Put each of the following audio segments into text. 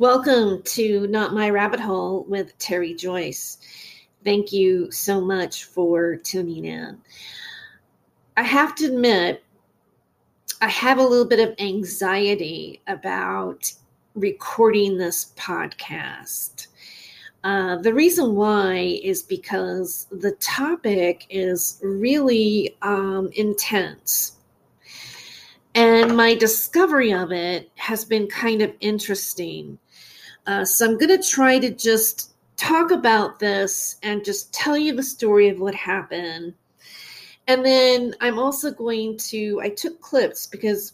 Welcome to Not My Rabbit Hole with Terry Joyce. Thank you so much for tuning in. I have to admit, I have a little bit of anxiety about recording this podcast. Uh, the reason why is because the topic is really um, intense and my discovery of it has been kind of interesting. Uh, so I'm going to try to just talk about this and just tell you the story of what happened. And then I'm also going to, I took clips because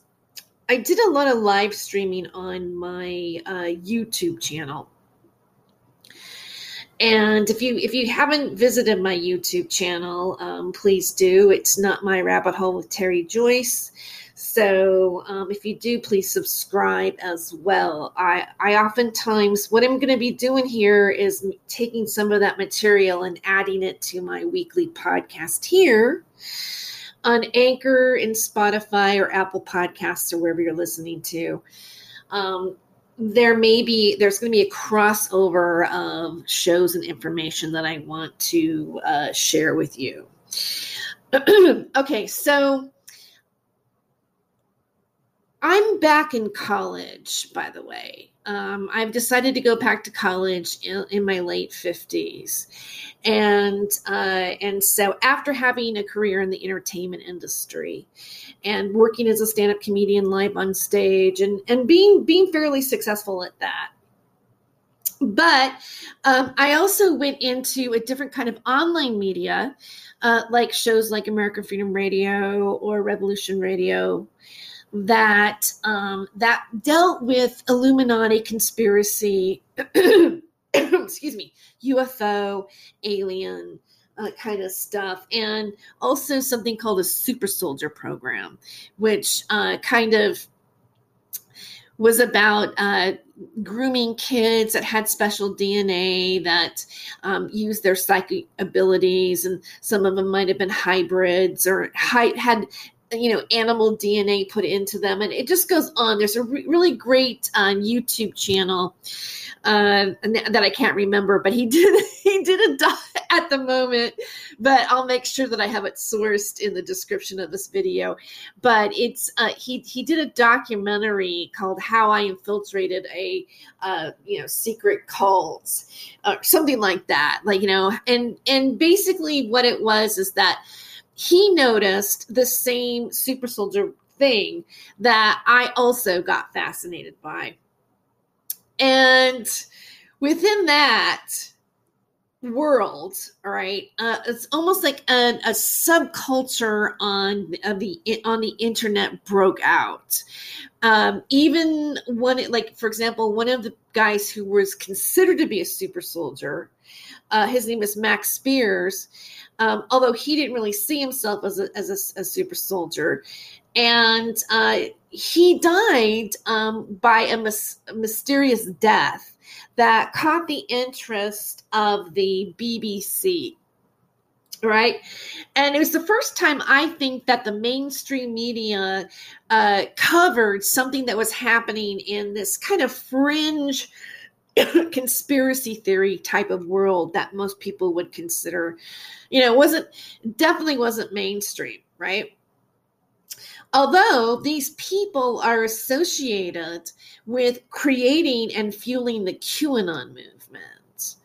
I did a lot of live streaming on my uh, YouTube channel. And if you if you haven't visited my YouTube channel, um, please do. It's not my rabbit hole with Terry Joyce. So um, if you do, please subscribe as well. I, I oftentimes, what I'm going to be doing here is taking some of that material and adding it to my weekly podcast here on Anchor and Spotify or Apple Podcasts or wherever you're listening to. Um, there may be there's going to be a crossover of shows and information that I want to uh, share with you. okay, so I'm back in college, by the way. Um, I've decided to go back to college in, in my late 50s. And uh, and so after having a career in the entertainment industry and working as a stand-up comedian live on stage and, and being being fairly successful at that. But um, I also went into a different kind of online media, uh, like shows like American Freedom Radio or Revolution Radio, that um, that dealt with Illuminati conspiracy, excuse me, UFO, alien uh, kind of stuff, and also something called a super soldier program, which uh, kind of was about uh, grooming kids that had special DNA that um, used their psychic abilities, and some of them might have been hybrids or had you know animal dna put into them and it just goes on. There's a re- really great um, youtube channel uh, that i can't remember but he did he did a doc at the moment but i'll make sure that i have it sourced in the description of this video. But it's uh, he he did a documentary called how i infiltrated a uh, you know secret cult or something like that like you know and and basically what it was is that he noticed the same super soldier thing that I also got fascinated by. And within that world, all right, uh, it's almost like a, a subculture on the on the internet broke out. Um, even one, like for example, one of the guys who was considered to be a super soldier, uh, his name is Max Spiers um, although he didn't really see himself as a, as a, a super soldier. And uh, he died um, by a, mis- a mysterious death that caught the interest of the BBC right and it was the first time i think that the mainstream media uh, covered something that was happening in this kind of fringe conspiracy theory type of world that most people would consider you know wasn't definitely wasn't mainstream right? Although these people are associated with creating and fueling the qanon movement.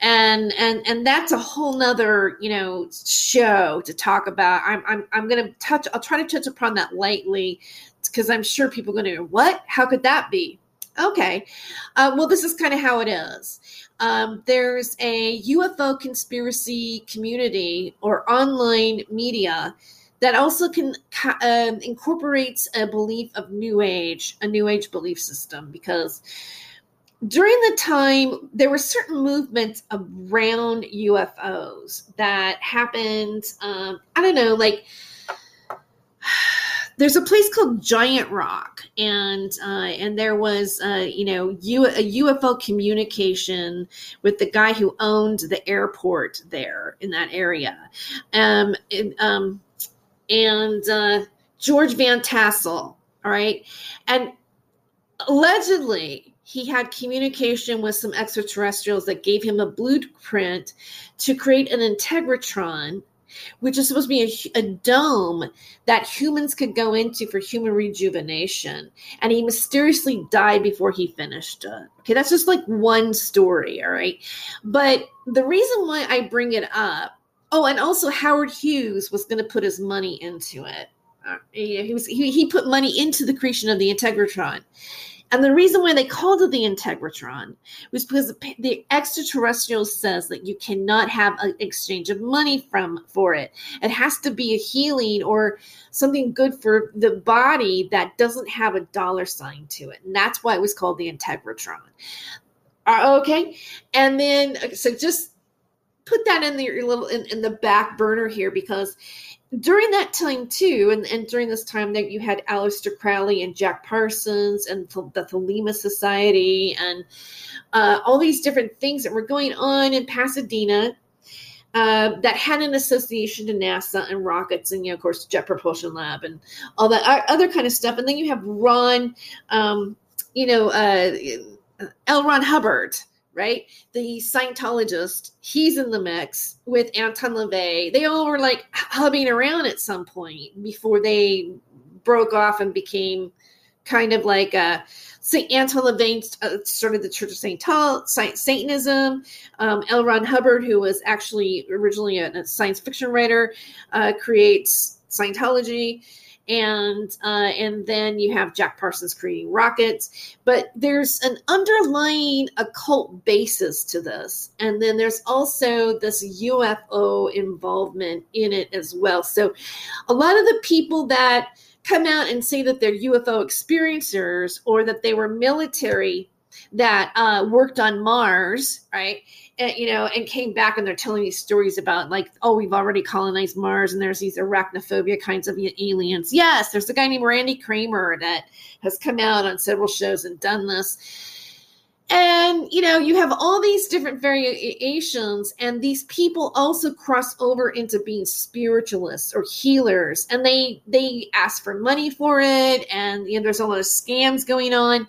And and and that's a whole nother you know show to talk about. I'm i'm, I'm gonna touch i'll try to touch upon that lightly because i'm sure people are gonna what? How could that be Okay. Uh, well, this is kind of how it is. Um, there's a UFO conspiracy community or online media that also can um, incorporates a belief of New Age, a New Age belief system, because during the time there were certain movements around UFOs that happened. Um, I don't know, like there's a place called Giant Rock, and uh, and there was uh, you know U- a UFO communication with the guy who owned the airport there in that area, um, and, um, and uh, George Van Tassel, all right, and allegedly he had communication with some extraterrestrials that gave him a blueprint to create an integratron which is supposed to be a, a, dome that humans could go into for human rejuvenation. And he mysteriously died before he finished it. Okay, that's just like one story, all right? But the reason why I bring it up, oh, and also Howard Hughes was going to put his money into it. Uh, he, was, he, he put money into the creation of the Integratron. And the reason why they called it the Integratron was because the, extraterrestrial says that you cannot have an exchange of money from for it. It has to be a healing or something good for the body that doesn't have a dollar sign to it. And that's why it was called the Integratron. Uh, okay. And then, so just put that in the, your little in, in the back burner here because during that time too, and, and during this time that you had Aleister Crowley and Jack Parsons and the Thelema Society and uh, all these different things that were going on in Pasadena uh, that had an association to NASA and rockets and you know of course Jet Propulsion Lab and all that other kind of stuff. And then you have Ron, um, you know, uh, L. Ron Hubbard right? The Scientologist, he's in the mix with Anton LaVey. They all were like hubbing around at some point before they broke off and became kind of like a St. Anton LaVey uh, started the Church of. Tal, Satanism. Um, L. Ron Hubbard, who was actually originally a, a science fiction writer, uh, creates Scientology and uh, and then you have Jack Parsons creating rockets. But there's an underlying occult basis to this, and then there's also this UFO involvement in it as well. So, a lot of the people that come out and say that they're UFO experiencers or that they were military that uh, worked on Mars, right? and, you know, and came back and they're telling me stories about like, oh, we've already colonized Mars and there's these arachnophobia kinds of aliens. Yes, there's a guy named Randy Cramer that has come out on several shows and done this. And you know, you have all these different variations, and these people also cross over into being spiritualists or healers, and they they ask for money for it, and you know, there's a lot of scams going on.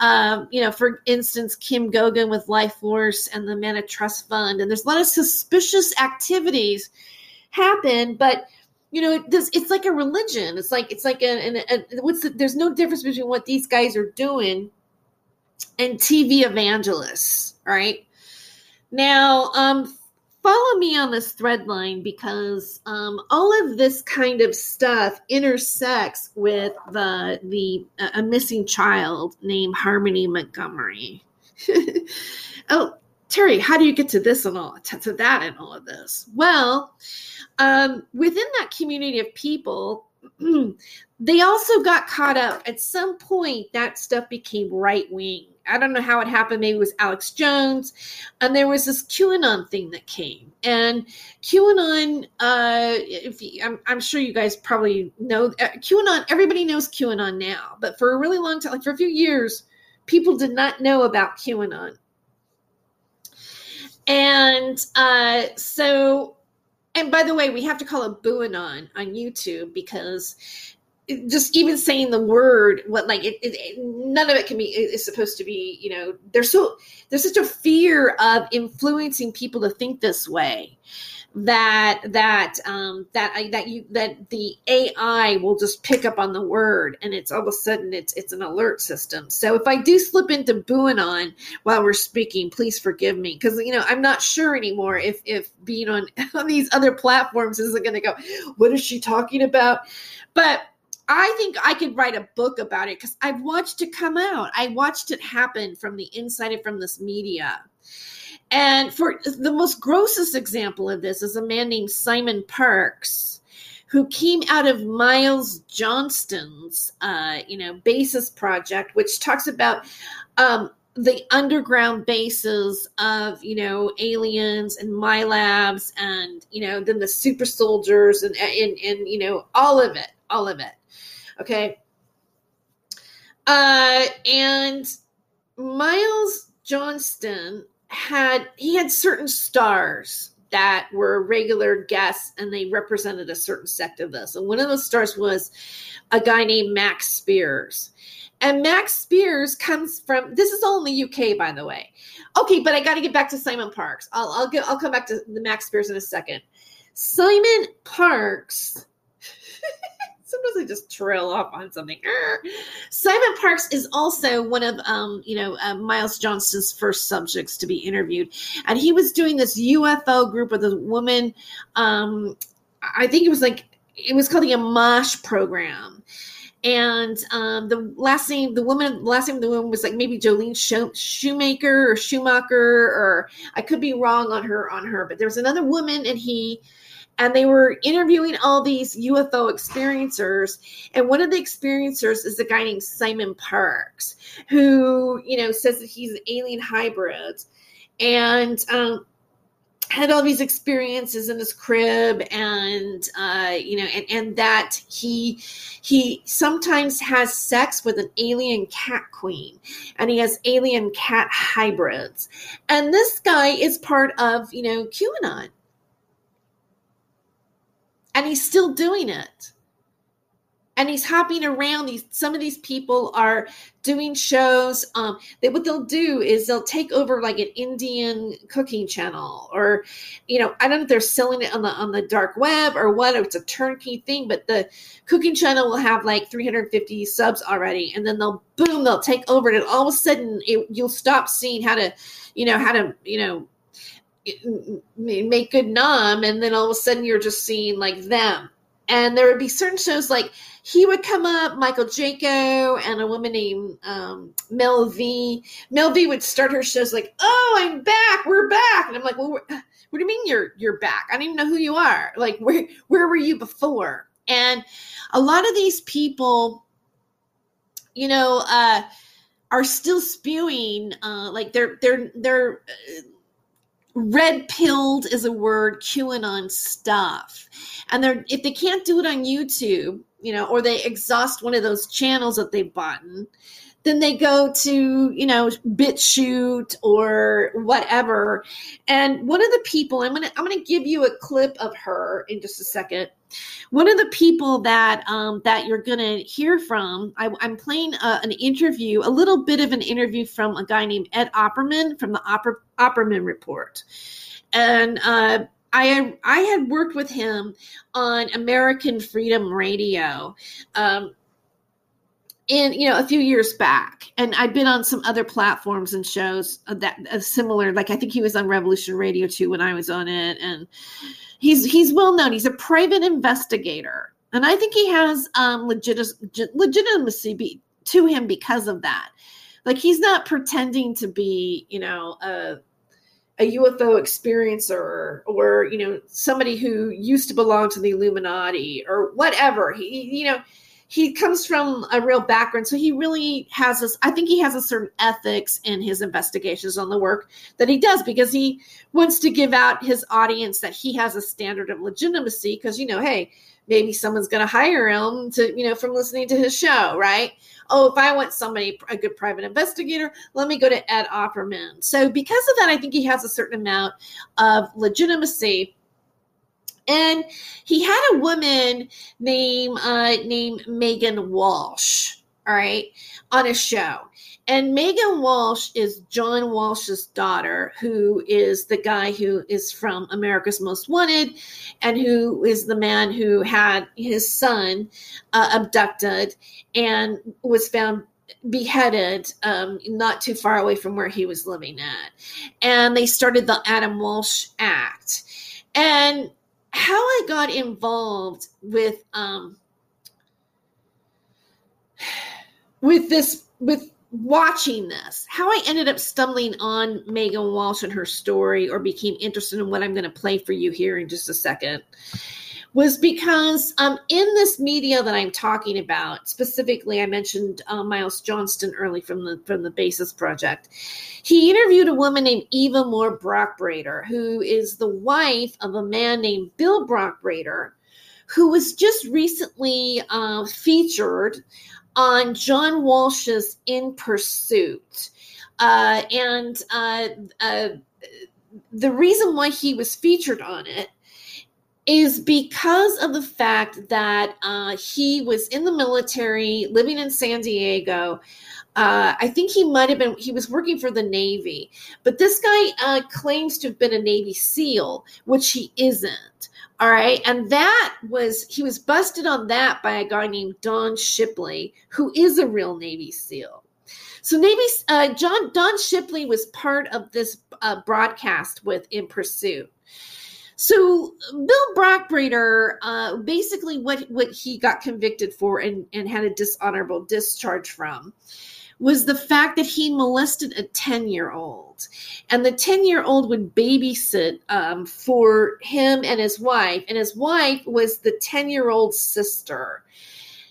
Um, you know, for instance, Kim Gogan with Life Force and the Mana Trust Fund, and there's a lot of suspicious activities happen, but you know, it does, it's like a religion. It's like it's like a, what's the, there's no difference between what these guys are doing and TV evangelists, right? Now, um, follow me on this thread line because um, all of this kind of stuff intersects with the the uh, a missing child named Harmony Montgomery. oh, Terry, how do you get to this and all to, that and all of this? Well, um, within that community of people, they also got caught up at some point. That stuff became right wing I don't know how it happened. Maybe it was Alex Jones. And there was this QAnon thing that came. And QAnon, uh, if you, I'm, I'm, sure you guys probably know uh, QAnon, everybody knows QAnon now. But for a really long time, like for a few years, people did not know about QAnon. And uh, so, and by the way, we have to call it Buanon on YouTube because just even saying the word what like it, it, none of it can be is supposed to be you know there's so there's such a fear of influencing people to think this way that that um that I, that you that the AI will just pick up on the word and it's all of a sudden it's it's an alert system. So if I do slip into booing on while we're speaking, please forgive me because you know I'm not sure anymore if if being on on these other platforms isn't going to go. What is she talking about? But I think I could write a book about it because I've watched it come out. I watched it happen from the inside and from this media. And for the most grossest example of this is a man named Simon Parkes, who came out of Miles Johnston's, uh, you know, basis project, which talks about um, the underground bases of you know aliens and MILABs and you know then the super soldiers and and and you know all of it all of it Okay. Uh, and Miles Johnston had he had certain stars that were regular guests and they represented a certain sect of this. And one of those stars was a guy named Max Spiers. And Max Spiers comes from this is all in the UK, by the way. Okay, but I got to get back to Simon Parkes. I'll I'll get I'll come back to the Max Spiers in a second. Simon Parkes sometimes I just trail off on something. Simon Parkes is also one of, um, you know, uh, Miles Johnston's first subjects to be interviewed, and he was doing this UFO group with a woman. Um, I think it was like it was called the Amash program. And um, the last name, the woman, the last name of the woman was like maybe Jolene Shoemaker or Schumacher, or I could be wrong on her on her, but there was another woman, and he and they were interviewing all these UFO experiencers. And one of the experiencers is a guy named Simon Parkes, who, you know, says that he's an alien hybrid and um, had all these experiences in his crib and uh, you know and, and that he he sometimes has sex with an alien cat queen and he has alien cat hybrids and this guy is part of you know qanon and he's still doing it. And he's hopping around. These some of these people are doing shows. Um they what they'll do is they'll take over like an indian cooking channel or you know i don't know if they're selling it on the on the dark web or what or it's a turnkey thing but the cooking channel will have like 350 subs already. And then they'll boom they'll take over. And all of a sudden it, you'll stop seeing how to you know how to you know make good nom and then all of a sudden you're just seeing like them. And there would be certain shows like he would come up michael jaco and a woman named um, mel v. Mel v would start her shows like oh i'm back we're back. And i'm like well what do you mean you're you're back? I don't even know who you are. Like where where were you before? And a lot of these people you know uh are still spewing uh like they're they're they're uh, red pilled is a word qanon stuff. And they're if they can't do it on youtube you know or they exhaust one of those channels that they've bought then they go to you know BitChute or whatever. And one of the people i'm gonna i'm gonna give you a clip of her in just a second one of the people that um, that you're gonna hear from I, am playing a, an interview a little bit of an interview from a guy named ed opperman from the Oper, opperman report. And uh, I I had worked with him on American Freedom Radio, um, in you know a few years back. And i'd been on some other platforms and shows that uh, similar like i think he was on revolution radio too when i was on it. And he's he's well known. He's a private investigator. And i think he has um legit- legitimacy be, to him because of that. Like he's not pretending to be you know a a UFO experiencer or you know somebody who used to belong to the Illuminati or whatever. He you know he comes from a real background so he really has this i think he has a certain ethics in his investigations on the work that he does because he wants to give out his audience that he has a standard of legitimacy because you know hey maybe someone's going to hire him to you know from listening to his show right? Oh if i want somebody a good private investigator let me go to ed opperman. So because of that i think he has a certain amount of legitimacy and he had a woman named uh, named Meghan Walsh, all right, on a show. And Meghan Walsh is John Walsh's daughter, who is the guy who is from America's Most Wanted, and who is the man who had his son uh, abducted and was found beheaded um, not too far away from where he was living at. And they started the Adam Walsh Act. And how I got involved with um with this with watching this how i ended up stumbling on meghan walsh and her story or became interested in what i'm going to play for you here in just a second was because um, in this media that I'm talking about, specifically, I mentioned uh, Miles Johnston early from the from the Basis Project. He interviewed a woman named Eva Moore Brockbrader, who is the wife of a man named Bill Brockbrader, who was just recently uh, featured on John Walsh's In Pursuit. Uh, and uh, uh, the reason why he was featured on it is because of the fact that uh, he was in the military, living in San Diego. Uh, I think he might have been, he was working for the Navy, but this guy uh, claims to have been a Navy SEAL, which he isn't. All right. And that was, he was busted on that by a guy named Don Shipley, who is a real Navy SEAL. So Navy, uh, John, Don Shipley was part of this uh, broadcast with In Pursuit. So Bill Brockbrader, uh, basically what what he got convicted for and, and had a dishonorable discharge from was the fact that he molested a 10 year old. And the 10 year old would babysit um, for him and his wife. And his wife was the 10 year old's sister.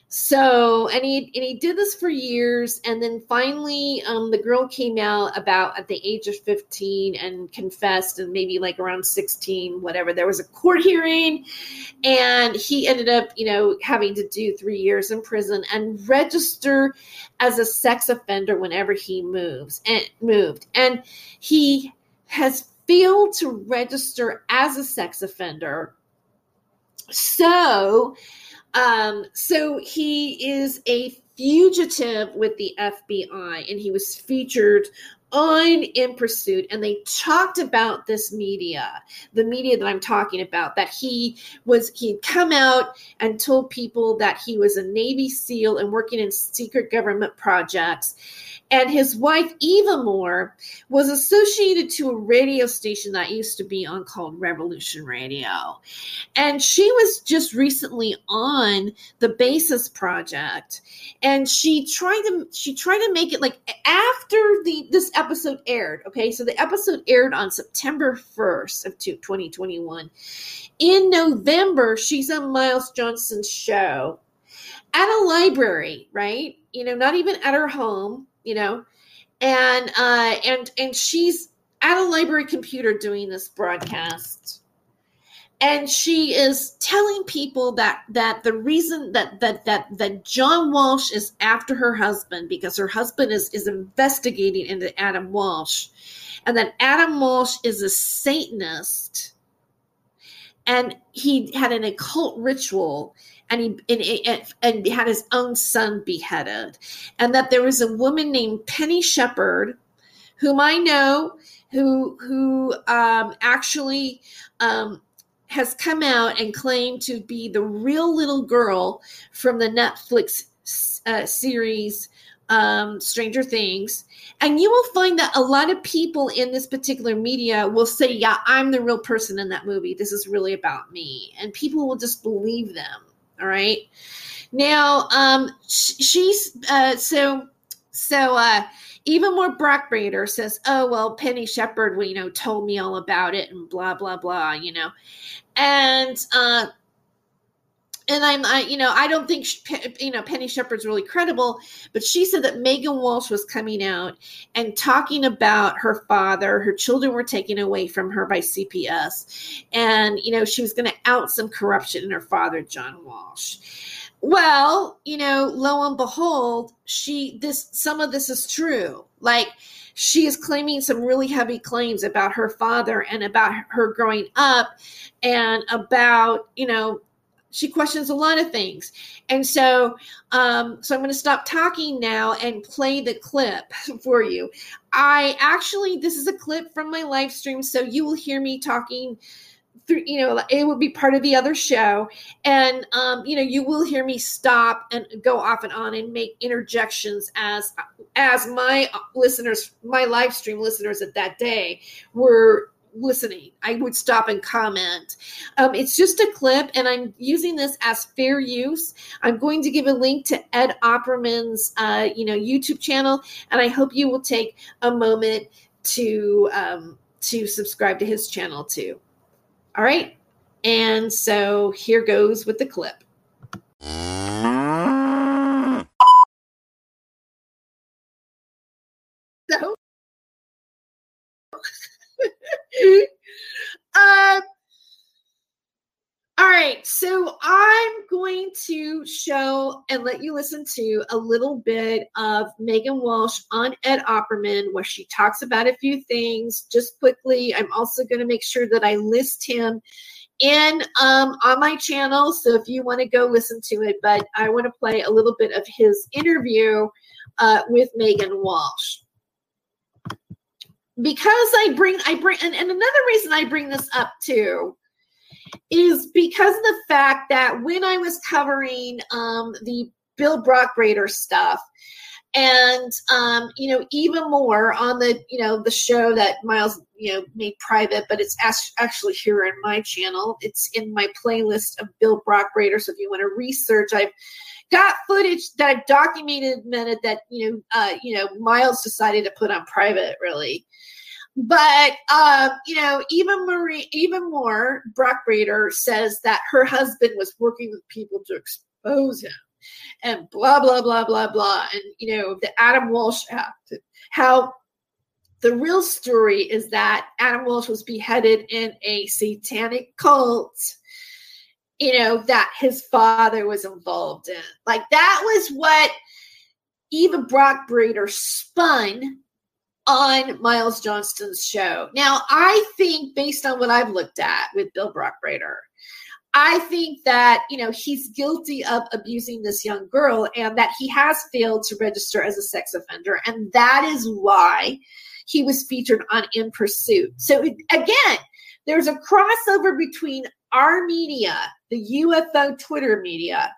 So, and he and he did this for years, and then finally, um, the girl came out about at the age of fifteen and confessed, and maybe like around sixteen, whatever. There was a court hearing, and he ended up, you know, having to do three years in prison and register as a sex offender whenever he moves and moved, and he has failed to register as a sex offender. So um, so he is a fugitive with the FBI, and he was featured on In Pursuit, and they talked about this media, the media that I'm talking about, that he was, he'd come out and told people that he was a Navy SEAL and working in secret government projects. And his wife eva moore was associated to a radio station that used to be on called revolution radio. And she was just recently on the basis project. And she tried to she tried to make it like after the this episode aired okay? So the episode aired on september 1st of 2021 in november she's on miles johnston's show at a library right? You know not even at her home you know, and uh, and and she's at a library computer doing this broadcast and she is telling people that that the reason that that that that John Walsh is after her husband because her husband is is investigating into Adam Walsh. And that Adam Walsh is a satanist. And he had an occult ritual and he and, and had his own son beheaded, and that there was a woman named Penny Shepard, whom I know, who who um, actually um, has come out and claimed to be the real little girl from the Netflix uh, series um, Stranger Things. And you will find that a lot of people in this particular media will say, Yeah, I'm the real person in that movie. This is really about me. And people will just believe them. All right. Now, um, she's uh, so so. uh Eva Moore Brock Brockbrader says, "Oh well, Penny Shepard, you know, told me all about it, and blah blah blah, you know," and uh, and I'm, I, you know, I don't think, she, you know, Penny Shepard's really credible, but she said that Meghan Walsh was coming out and talking about her father. Her children were taken away from her by CPS. And, you know, she was going to out some corruption in her father, John Walsh. Well, you know, lo and behold, she, this, some of this is true. Like, she is claiming some really heavy claims about her father and about her growing up and about, you know, she questions a lot of things and so um, so i'm going to stop talking now and play the clip for you i actually this is a clip from my live stream so you will hear me talking through you know it would be part of the other show and um, you know you will hear me stop and go off and on and make interjections as as my listeners my live stream listeners at that day were listening. I would stop and comment. Um, it's just a clip, and I'm using this as fair use. I'm going to give a link to Ed Opperman's, uh, you know, YouTube channel, and I hope you will take a moment to um, to subscribe to his channel too. All right, and so here goes with the clip. So um, all right. So so I'm going to show and let you listen to a little bit of Meghan Walsh on Ed Opperman, where she talks about a few things just quickly. I'm also going to make sure that I list him in um, on my channel. So if you want to go listen to it, but I want to play a little bit of his interview uh, with Meghan Walsh because I bring I bring and, and another reason I bring this up too is because of the fact that when I was covering um, the Bill Brock Brockbrader stuff, and um, you know Eva Moore on the you know the show that Miles you know made private, but it's actually here in my channel. It's in my playlist of Bill brock Brockbrader. So if you want to research, I've got footage that I've documented that you know uh, you know Miles decided to put on private really but um, you know, even Marie, Eva Moore, Brock Breeder says that her husband was working with people to expose him, and blah blah blah blah blah, and you know, the Adam Walsh Act, how the real story is that Adam Walsh was beheaded in a satanic cult, you know, that his father was involved in. Like that was what even Brockbrader spun on Miles Johnston's show. Now, I think based on what I've looked at with Bill Brockbrader, I think that, you know, he's guilty of abusing this young girl and that he has failed to register as a sex offender. And that is why he was featured on In Pursuit. So, again, there's a crossover between our media, the UFO Twitter media,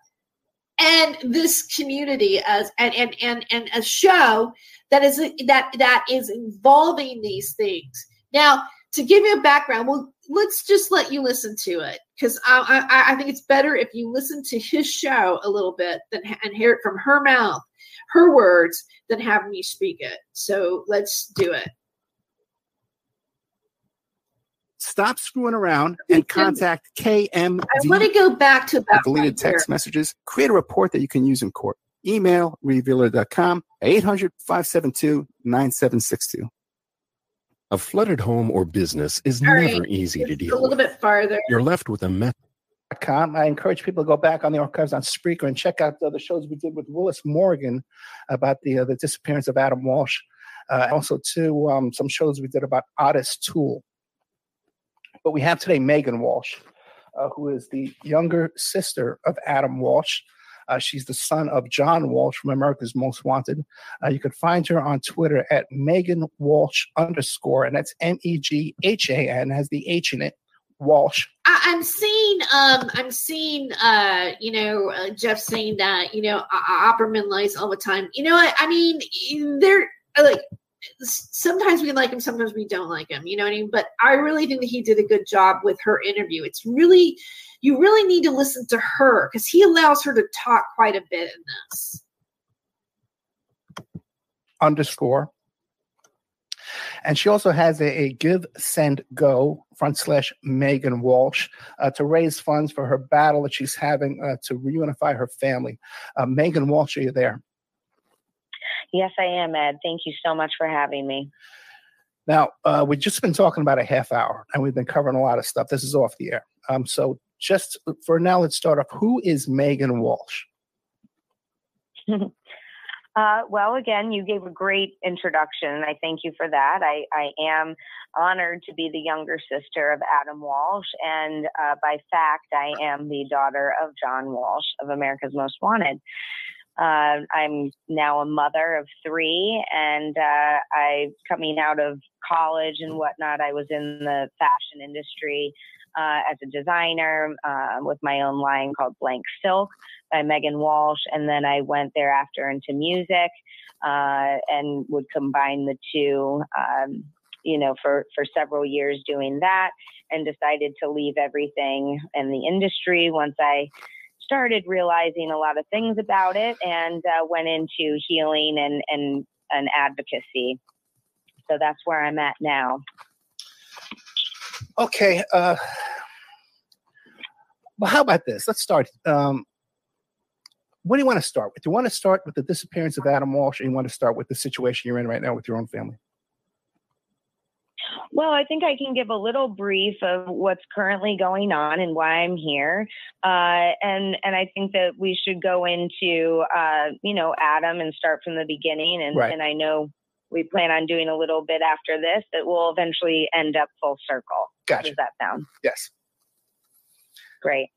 and this community as and and and, and a show that is that that is involving these things. Now, to give you a background, well, let's just let you listen to it because I, I, I think it's better if you listen to his show a little bit than and hear it from her mouth, her words, than have me speak it. So let's do it. Stop screwing around and contact KMD. I want to go back to that. Deleted text here. messages. Create a report that you can use in court. Email revealer.com 800 572 9762. A flooded home or business is All never right. easy to deal with. A little with. bit farther. You're left with a mess. I encourage people to go back on the archives on Spreaker and check out the, the shows we did with Willis Morgan about the uh, the disappearance of Adam Walsh. Uh, also, too, um, some shows we did about Otis Toole. But we have today Meghan Walsh, uh, who is the younger sister of Adam Walsh. Uh, she's the son of John Walsh from America's Most Wanted. Uh, you can find her on Twitter at Meghan Walsh underscore, and that's M E G H A N, has the H in it. Walsh. I, am seeing, um, I'm seeing, uh, you know, uh, Jeff saying that, you know, Opperman lies all the time. You know, I, I mean, they're like sometimes we like him, sometimes we don't like him. You know what I mean? But I really think that he did a good job with her interview. It's really you really need to listen to her because he allows her to talk quite a bit in this. Underscore. And she also has a, a give, send, go front slash Meghan Walsh uh, to raise funds for her battle that she's having uh, to reunify her family. Uh, Meghan Walsh, are you there? Yes, I am, Ed. Thank you so much for having me. Now, uh, we've just been talking about a half hour and we've been covering a lot of stuff. This is off the air. Um, so just for now, let's start off. Who is Meghan Walsh? uh, well, again, you gave a great introduction. and I thank you for that. I, I am honored to be the younger sister of Adam Walsh, and uh, by fact, I am the daughter of John Walsh of America's Most Wanted. Uh, I'm now a mother of three, and uh, I coming out of college and whatnot. I was in the fashion industry uh, as a designer uh, with my own line called Blank Silk by Meghan Walsh. And then I went thereafter into music uh, and would combine the two. Um, you know, for, for several years doing that, and decided to leave everything in the industry once I started realizing a lot of things about it and uh, went into healing and, and, and advocacy. So that's where I'm at now. Okay. Uh, well, how about this? Let's start. Um, what do you want to start with? Do you want to start with the disappearance of Adam Walsh, or you want to start with the situation you're in right now with your own family? Well, I think I can give a little brief of what's currently going on and why I'm here, uh, and and I think that we should go into uh, you know Adam and start from the beginning, and Right. and I know we plan on doing a little bit after this that will eventually end up full circle. How Gotcha. does that sound? Yes. Great.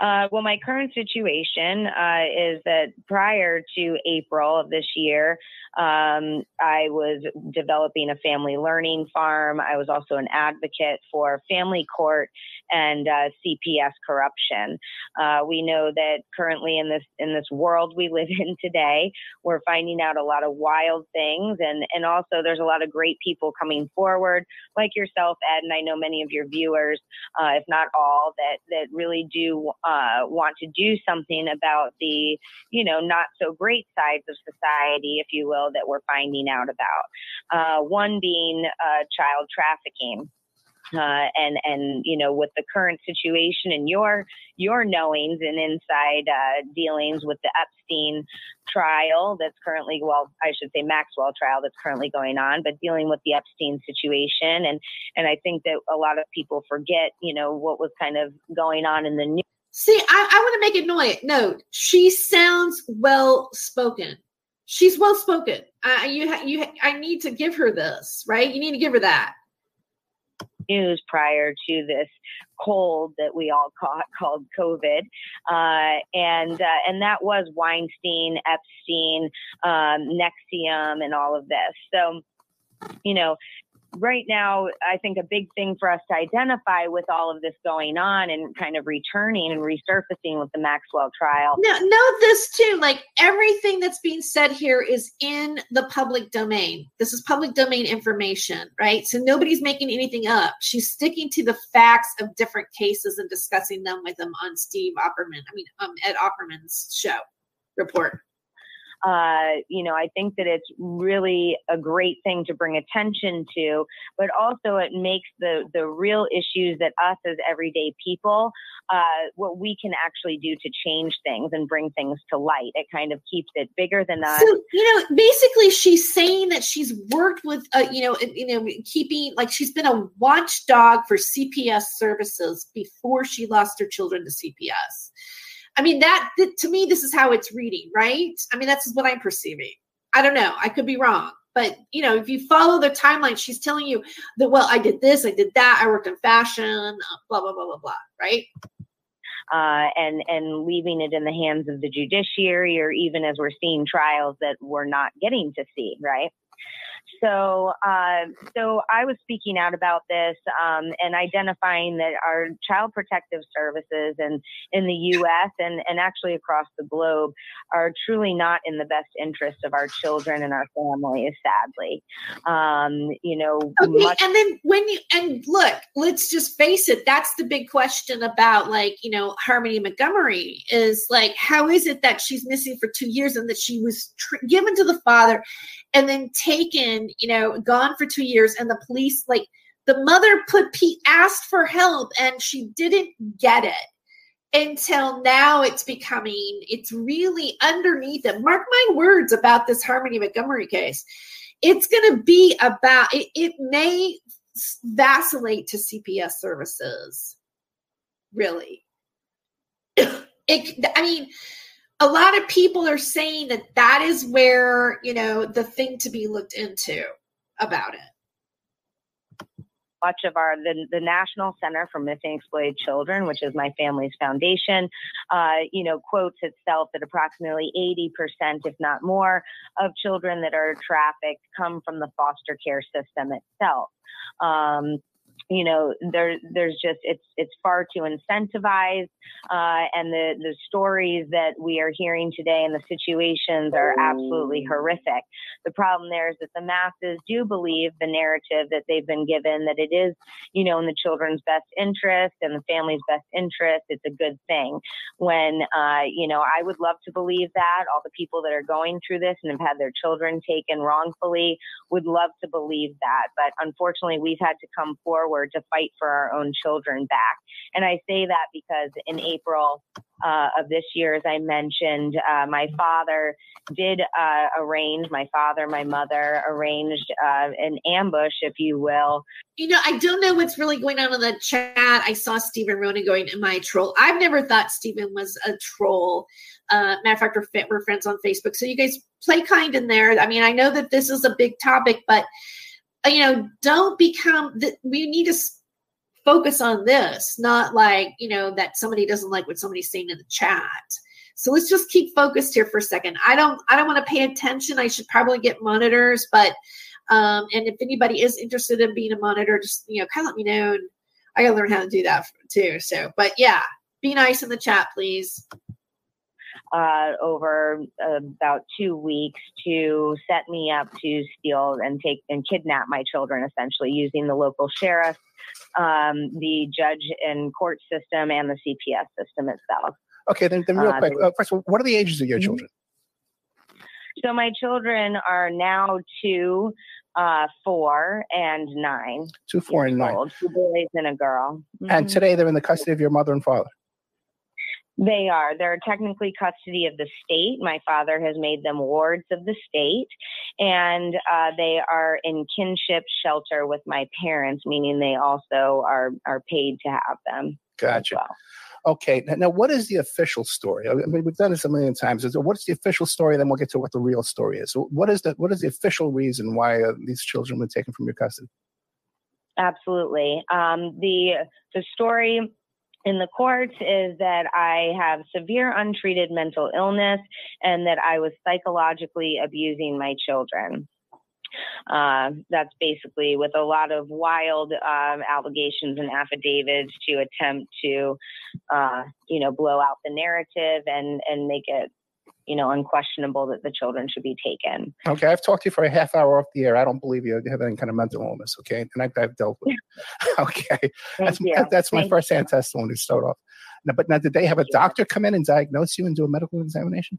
Uh, well, my current situation uh, is that prior to April of this year, um, I was developing a family learning farm. I was also an advocate for family court and uh, CPS corruption. Uh, we know that currently in this in this world we live in today, we're finding out a lot of wild things, and and also there's a lot of great people coming forward, like yourself, Ed, and I know many of your viewers uh, if not all, that that really do uh, want to do something about the, you know, not so great sides of society, if you will, that we're finding out about. Uh, one being uh, child trafficking. Uh, and and you know with the current situation and your your knowings and inside uh, dealings with the Epstein trial that's currently well I should say Maxwell trial that's currently going on, but dealing with the Epstein situation and and I think that a lot of people forget, you know, what was kind of going on in the news. See, I, I want to make a note. Note, she sounds well spoken. She's well spoken. I you you I need to give her this, right? You need to give her that. news prior to this cold that we all caught called COVID, uh, and uh, and that was Weinstein, Epstein, um, NXIVM, and all of this. So, you know. Right now, I think a big thing for us to identify with all of this going on and kind of returning and resurfacing with the Maxwell trial Now, know this too. Like everything that's being said here is in the public domain. This is public domain information, right? So nobody's making anything up. She's sticking to the facts of different cases and discussing them with them on Steve Opperman. I mean, um, Ed Opperman's show report. Uh, you know, I think that it's really a great thing to bring attention to, but also it makes the the real issues that us as everyday people, uh, what we can actually do to change things and bring things to light. It kind of keeps it bigger than us. So you know, basically, she's saying that she's worked with, uh, you know, you know, keeping like she's been a watchdog for CPS services before she lost her children to CPS. I mean, that to me, this is how it's reading, right? I mean, that's what I'm perceiving. I don't know. I could be wrong, but you know, if you follow the timeline, she's telling you that. Well, I did this, I did that, I worked in fashion, uh, blah blah blah blah blah, right? uh, and and leaving it in the hands of the judiciary, or even as we're seeing trials that we're not getting to see, right? So, uh, so I was speaking out about this um, and identifying that our child protective services and in the U.S. and and actually across the globe are truly not in the best interest of our children and our families. Sadly, um, you know, Okay, much and then when you and look, let's just face it. That's the big question about like you know Harmony Montgomery is like, how is it that she's missing for two years and that she was tr- given to the father and then taken, you know, gone for two years, and the police like the mother put P asked for help and she didn't get it until now it's becoming it's really underneath it mark my words about this harmony montgomery case. It's going to be about it, it may vacillate to cps services really. It i mean a lot of people are saying that that is where you know the thing to be looked into about it much of our the, the National Center for Missing Exploited Children, which is my family's foundation, uh, you know, quotes itself that approximately 80%, if not more, of children that are trafficked come from the foster care system itself. Um, you know, there, there's just it's it's far too incentivized, uh, and the the stories that we are hearing today and the situations are absolutely horrific. The problem there is that the masses do believe the narrative that they've been given that it is, you know, in the children's best interest and the family's best interest. It's a good thing. When, uh, you know, I would love to believe that all the people that are going through this and have had their children taken wrongfully would love to believe that. But unfortunately, we've had to come forward forward to fight for our own children back. And I say that because in April uh, of this year, as I mentioned, uh, my father did uh, arrange, my father, my mother arranged uh, an ambush, if you will. You know, I don't know what's really going on in the chat. I saw Stephen Ronan going, Am I a troll? I've never thought Stephen was a troll. Uh, matter of fact, we're, friends on Facebook. So you guys play kind in there. I mean, I know that this is a big topic, but, you know, don't become that we need to focus on this, not like, you know, that somebody doesn't like what somebody's saying in the chat. So let's just keep focused here for a second. I don't I don't want to pay attention. I should probably get monitors, but um, and if anybody is interested in being a monitor, just you know, kind of let me know. And I gotta learn how to do that too. So, but yeah, be nice in the chat, please. Uh, over uh, about two weeks to set me up to steal and take and kidnap my children, essentially using the local sheriff um, the judge and court system and the CPS system itself. Okay, then, then real uh, quick, uh, first of all, what are the ages of your mm-hmm. children? So my children are now two, uh, four, and nine. Two, four, and nine. Old. Two boys and a girl. Mm-hmm. And today they're in the custody of your mother and father. They are. They're technically custody of the state. My father has made them wards of the state, and uh, they are in kinship shelter with my parents, meaning they also are are paid to have them. Gotcha. Well. Okay. Now, what is the official story? I mean, we've done this a million times. What's the official story? Then we'll get to what the real story is. So what is the what is the official reason why uh, these children were taken from your custody? Absolutely. Um, the the story in the courts is that I have severe untreated mental illness and that I was psychologically abusing my children. Uh, that's basically with a lot of wild um, allegations and affidavits to attempt to, uh, you know, blow out the narrative and and make it you know, unquestionable that the children should be taken. Okay, I've talked to you for a half hour off the air. I don't believe you have any kind of mental illness. Okay, and I've, I've dealt with. It. okay, that's that's my first hand testimony to start off. Now, but now, did they have a doctor come in and diagnose you and do a medical examination?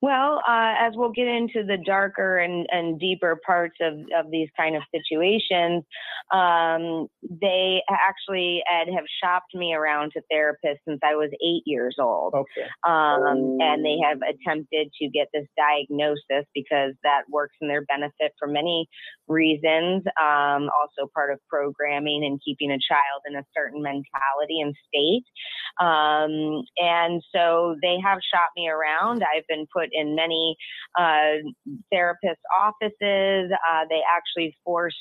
Well, uh, as we'll get into the darker and, and deeper parts of, of these kind of situations, um, they actually, Ed, have shopped me around to therapists since I was eight years old. Okay. Um, and they have attempted to get this diagnosis because that works in their benefit for many reasons. Um, also, part of programming and keeping a child in a certain mentality and state. Um, and so they have shopped me around. I've been put put in many uh, therapist offices. Uh, they actually forced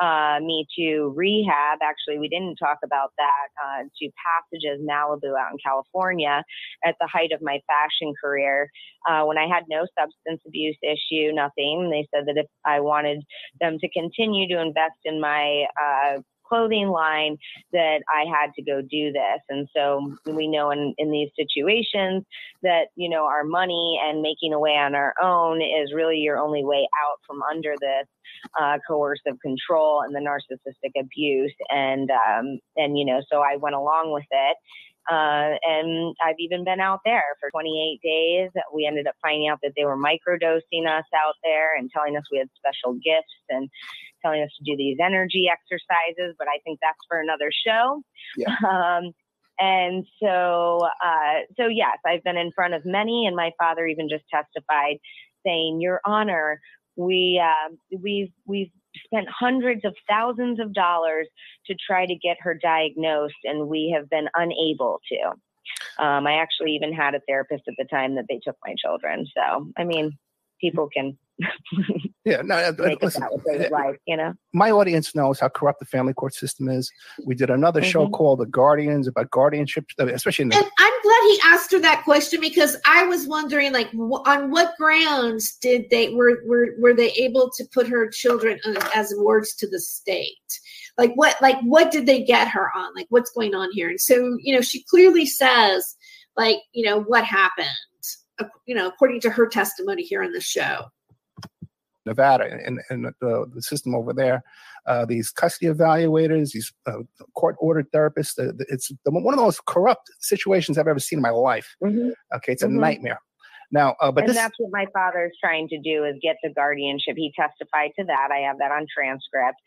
uh, me to rehab. Actually, we didn't talk about that uh, to Passages Malibu out in California at the height of my fashion career uh, when I had no substance abuse issue, nothing. They said that if I wanted them to continue to invest in my uh, clothing line that I had to go do this. And so we know in, in these situations that, you know, our money and making a way on our own is really your only way out from under this uh, coercive control and the narcissistic abuse. And, um, and, you know, so I went along with it. Uh, and I've even been out there for 28 days. We ended up finding out that they were microdosing us out there and telling us we had special gifts and telling us to do these energy exercises. But I think that's for another show. Yeah. Um, and so, uh, so yes, I've been in front of many, and my father even just testified, saying, "Your Honor, we uh, we've we've spent hundreds of thousands of dollars to try to get her diagnosed, and we have been unable to. Um, I actually even had a therapist at the time that they took my children. So, I mean, people can yeah, no, uh, listen, like, you know. My audience knows how corrupt the family court system is. We did another mm-hmm. show called The Guardians about guardianship, especially in the. And I'm glad he asked her that question because I was wondering, like, on what grounds did they were were were they able to put her children as wards to the state? Like, what like what did they get her on? Like, what's going on here? And so, you know, she clearly says, like, you know, what happened. You know, according to her testimony here on the show. Nevada and, and the, the system over there. Uh, these custody evaluators, these uh, court ordered therapists. it's the, one of the most corrupt situations I've ever seen in my life. Mm-hmm. Okay, it's a mm-hmm. nightmare. Now, uh, but and this, that's what my father is trying to do is get the guardianship. He testified to that. I have that on transcript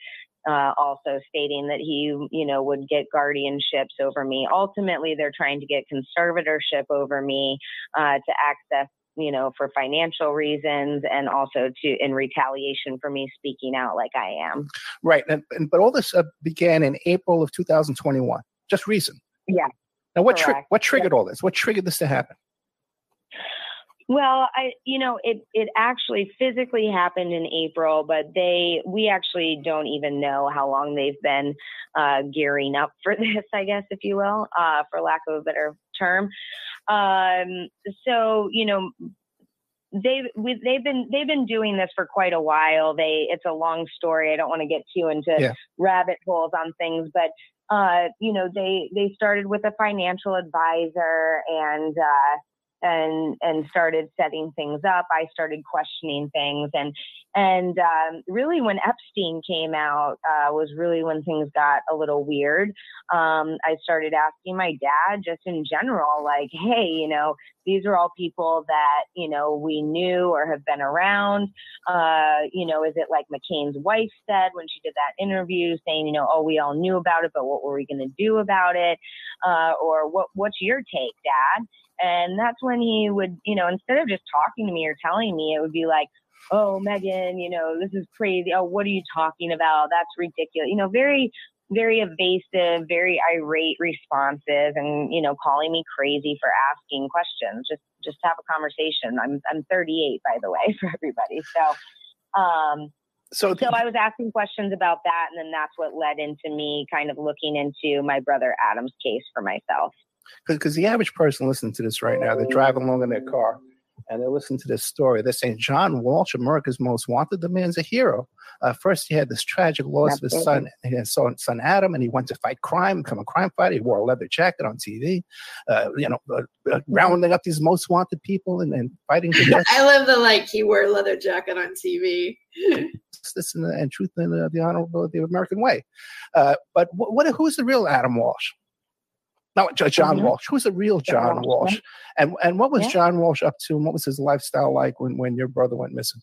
uh, also stating that he, you know, would get guardianships over me. Ultimately, they're trying to get conservatorship over me uh, to access you know, for financial reasons and also to in retaliation for me speaking out like I am. Right. And, and but all this uh, began in April of 2021, just recent. Yeah. Now, what tri- what triggered yeah. all this? What triggered this to happen? Well, I you know it it actually physically happened in April, but they we actually don't even know how long they've been uh, gearing up for this, I guess, if you will, uh, for lack of a better term. Um, so you know they've we, they've been they've been doing this for quite a while. They it's a long story. I don't want to get too into yeah. rabbit holes on things, but uh, you know they they started with a financial advisor and uh, and and started setting things up. I started questioning things, and and um, really when Epstein came out uh, was really when things got a little weird. Um, I started asking my dad just in general, like, hey, you know, these are all people that you know we knew or have been around. Uh, you know, is it like McCain's wife said when she did that interview, saying, you know, oh, we all knew about it, but what were we going to do about it? Uh, or what what's your take, Dad? And that's when he would, you know, instead of just talking to me or telling me, it would be like, oh, Meghan, you know, this is crazy. Oh, what are you talking about? That's ridiculous. You know, very, very evasive, very irate responses and, you know, calling me crazy for asking questions. Just, just have a conversation. I'm, I'm 38, by the way, for everybody. So, um, so, so I was asking questions about that, and then that's what led into me kind of looking into my brother Adam's case for myself because the average person listening to this right now, they're driving along in their car and they're listening to this story. They're saying John Walsh, America's most wanted. The man's a hero. Uh, first, he had this tragic loss Absolutely. of his son, his son, son Adam, and he went to fight crime, become a crime fighter. He wore a leather jacket on TV, uh, you know, uh, uh, rounding up these most wanted people and, and fighting to death. I love the like he wore a leather jacket on TV. This and, and truth in the, the honorable the American way. Uh, but what, what, who's the real Adam Walsh? No, John mm-hmm. Walsh. Who's the real John, John Walsh? And and what was yeah. John Walsh up to? And what was his lifestyle like when when your brother went missing?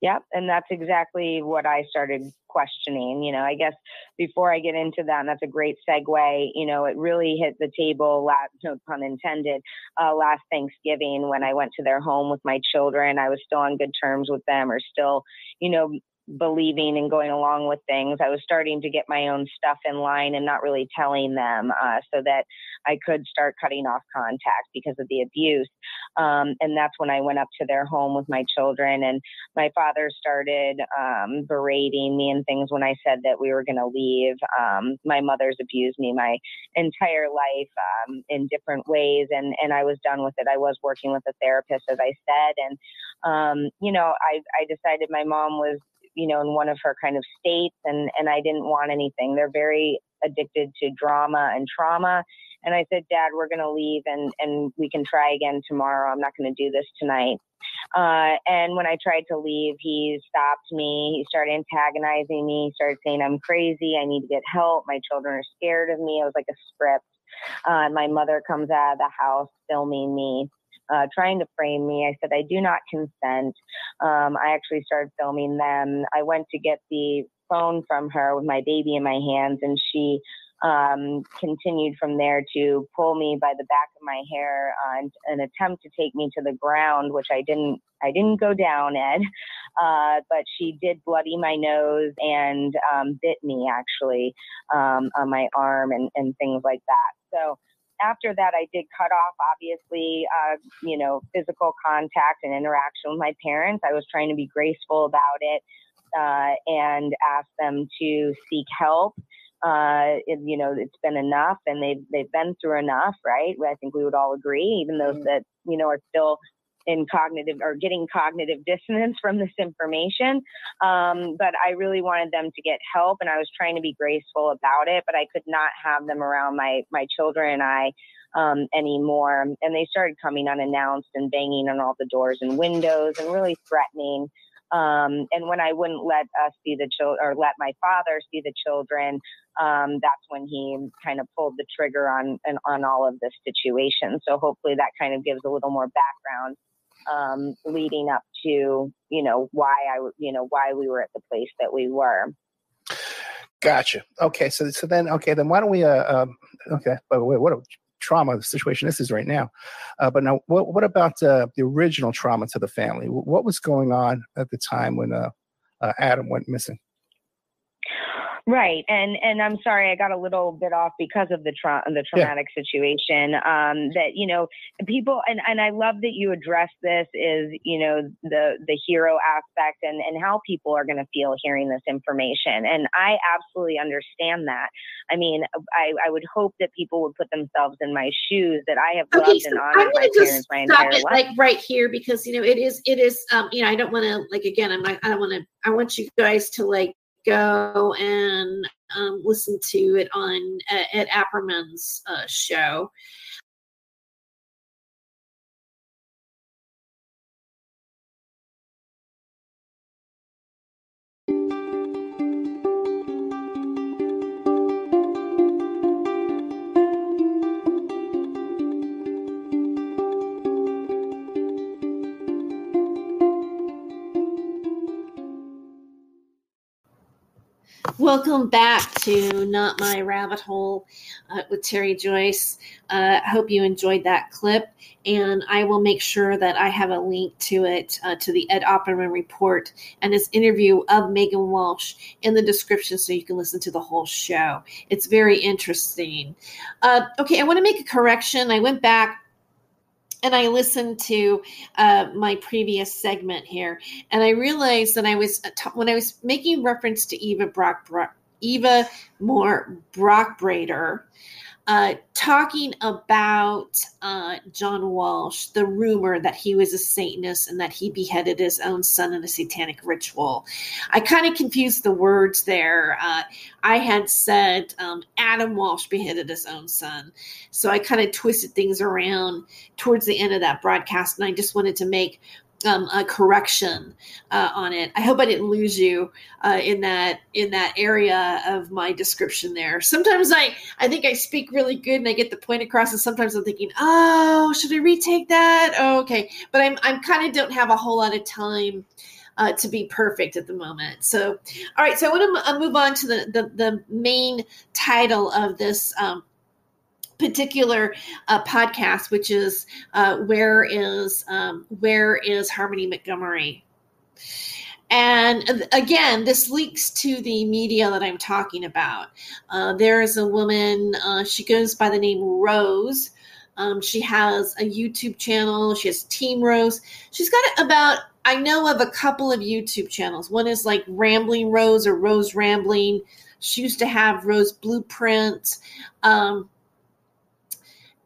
Yep, and that's exactly what I started questioning. You know, I guess before I get into that, and that's a great segue. You know, it really hit the table. Last, no pun intended. Uh, last Thanksgiving, when I went to their home with my children, I was still on good terms with them, or still, you know, believing and going along with things. I was starting to get my own stuff in line and not really telling them uh, so that I could start cutting off contact because of the abuse. Um, and that's when I went up to their home with my children. And my father started um, berating me and things when I said that we were going to leave. Um, my mother's abused me my entire life um, in different ways. And, and I was done with it. I was working with a therapist, as I said. And, um, you know, I, I decided my mom was you know, in one of her kind of states, and and I didn't want anything. They're very addicted to drama and trauma. And I said, Dad, we're going to leave and, and we can try again tomorrow. I'm not going to do this tonight. Uh, and when I tried to leave, he stopped me. He started antagonizing me. He started saying, I'm crazy. I need to get help. My children are scared of me. It was like a script. Uh, my mother comes out of the house filming me uh, trying to frame me. I said, I do not consent. Um, I actually started filming them. I went to get the phone from her with my baby in my hands, and she um, continued from there to pull me by the back of my hair uh, and an attempt to take me to the ground, which I didn't. I didn't go down, Ed, uh, but she did bloody my nose and um, bit me actually um, on my arm and, and things like that. So after that, I did cut off, obviously, uh, you know, physical contact and interaction with my parents. I was trying to be graceful about it uh, and ask them to seek help. Uh, it, you know, it's been enough, and they've they've been through enough, right? I think we would all agree, even those mm-hmm. that you know are still in cognitive or getting cognitive dissonance from this information. Um, but I really wanted them to get help, and I was trying to be graceful about it. But I could not have them around my my children and I um, anymore. And they started coming unannounced and banging on all the doors and windows and really threatening. Um, and when I wouldn't let us see the children or let my father see the children, um, that's when he kind of pulled the trigger on on all of this situation. So hopefully that kind of gives a little more background um, leading up to you know why I you know why we were at the place that we were. Gotcha. Okay, so so then okay then why don't we uh um, okay by the way what a trauma the situation this is right now, uh, but now what what about uh, the original trauma to the family? What was going on at the time when uh, uh Adam went missing? Right, and and I'm sorry I got a little bit off because of the tra- the traumatic yeah. situation. Um, that you know people and and I love that you address this is you know the the hero aspect and and how people are going to feel hearing this information. And I absolutely understand that. I mean, I I would hope that people would put themselves in my shoes that I have okay, loved so and honored my parents my entire it, life. Like right here because you know it is it is um you know I don't want to like again I'm not I don't want to I want you guys to like go and um, listen to it on at, at Opperman's uh, show. Welcome back to Not My Rabbit Hole uh, with Terry Joyce. Uh, I hope you enjoyed that clip, and I will make sure that I have a link to it uh, to the Ed Opperman report and this interview of Meghan Walsh in the description so you can listen to the whole show. It's very interesting. Uh, okay, I want to make a correction. I went back and I listened to uh, my previous segment here, and I realized that I was uh, when I was making reference to Eva Brock, Eva Moore Brockbrader, uh, talking about uh, John Walsh, the rumor that he was a Satanist and that he beheaded his own son in a satanic ritual. I kind of confused the words there. Uh, I had said um, Adam Walsh beheaded his own son. So I kind of twisted things around towards the end of that broadcast. And I just wanted to make um, a correction uh, on it. I hope I didn't lose you uh, in that in that area of my description there. Sometimes I I think I speak really good and I get the point across, and sometimes I'm thinking, oh, should I retake that? Oh, okay, but I'm I'm kind of don't have a whole lot of time. Uh, to be perfect at the moment. So, all right. So I want to move on to the, the, the main title of this um, particular uh, podcast, which is uh, where is um, where is Harmony Montgomery? And again, this leaks to the media that I'm talking about. Uh, there is a woman, uh, she goes by the name Rose. Um, she has a YouTube channel. She has Team Rose. She's got about, I know of a couple of YouTube channels. One is like Rambling Rose or Rose Rambling. She used to have Rose Blueprint. Um,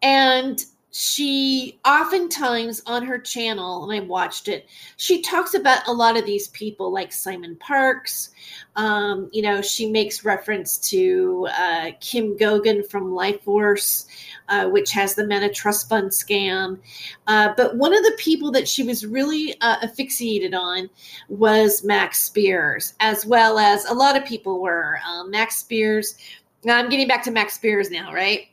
and she oftentimes on her channel, and I watched it, she talks about a lot of these people like Simon Parkes. Um, you know, she makes reference to uh, Kim Goguen from Lifeforce, uh, which has the Meta Trust Fund scam. Uh, but one of the people that she was really uh, asphyxiated on was Max Spiers, as well as a lot of people were. Um, Max Spiers, now I'm getting back to Max Spiers now, right?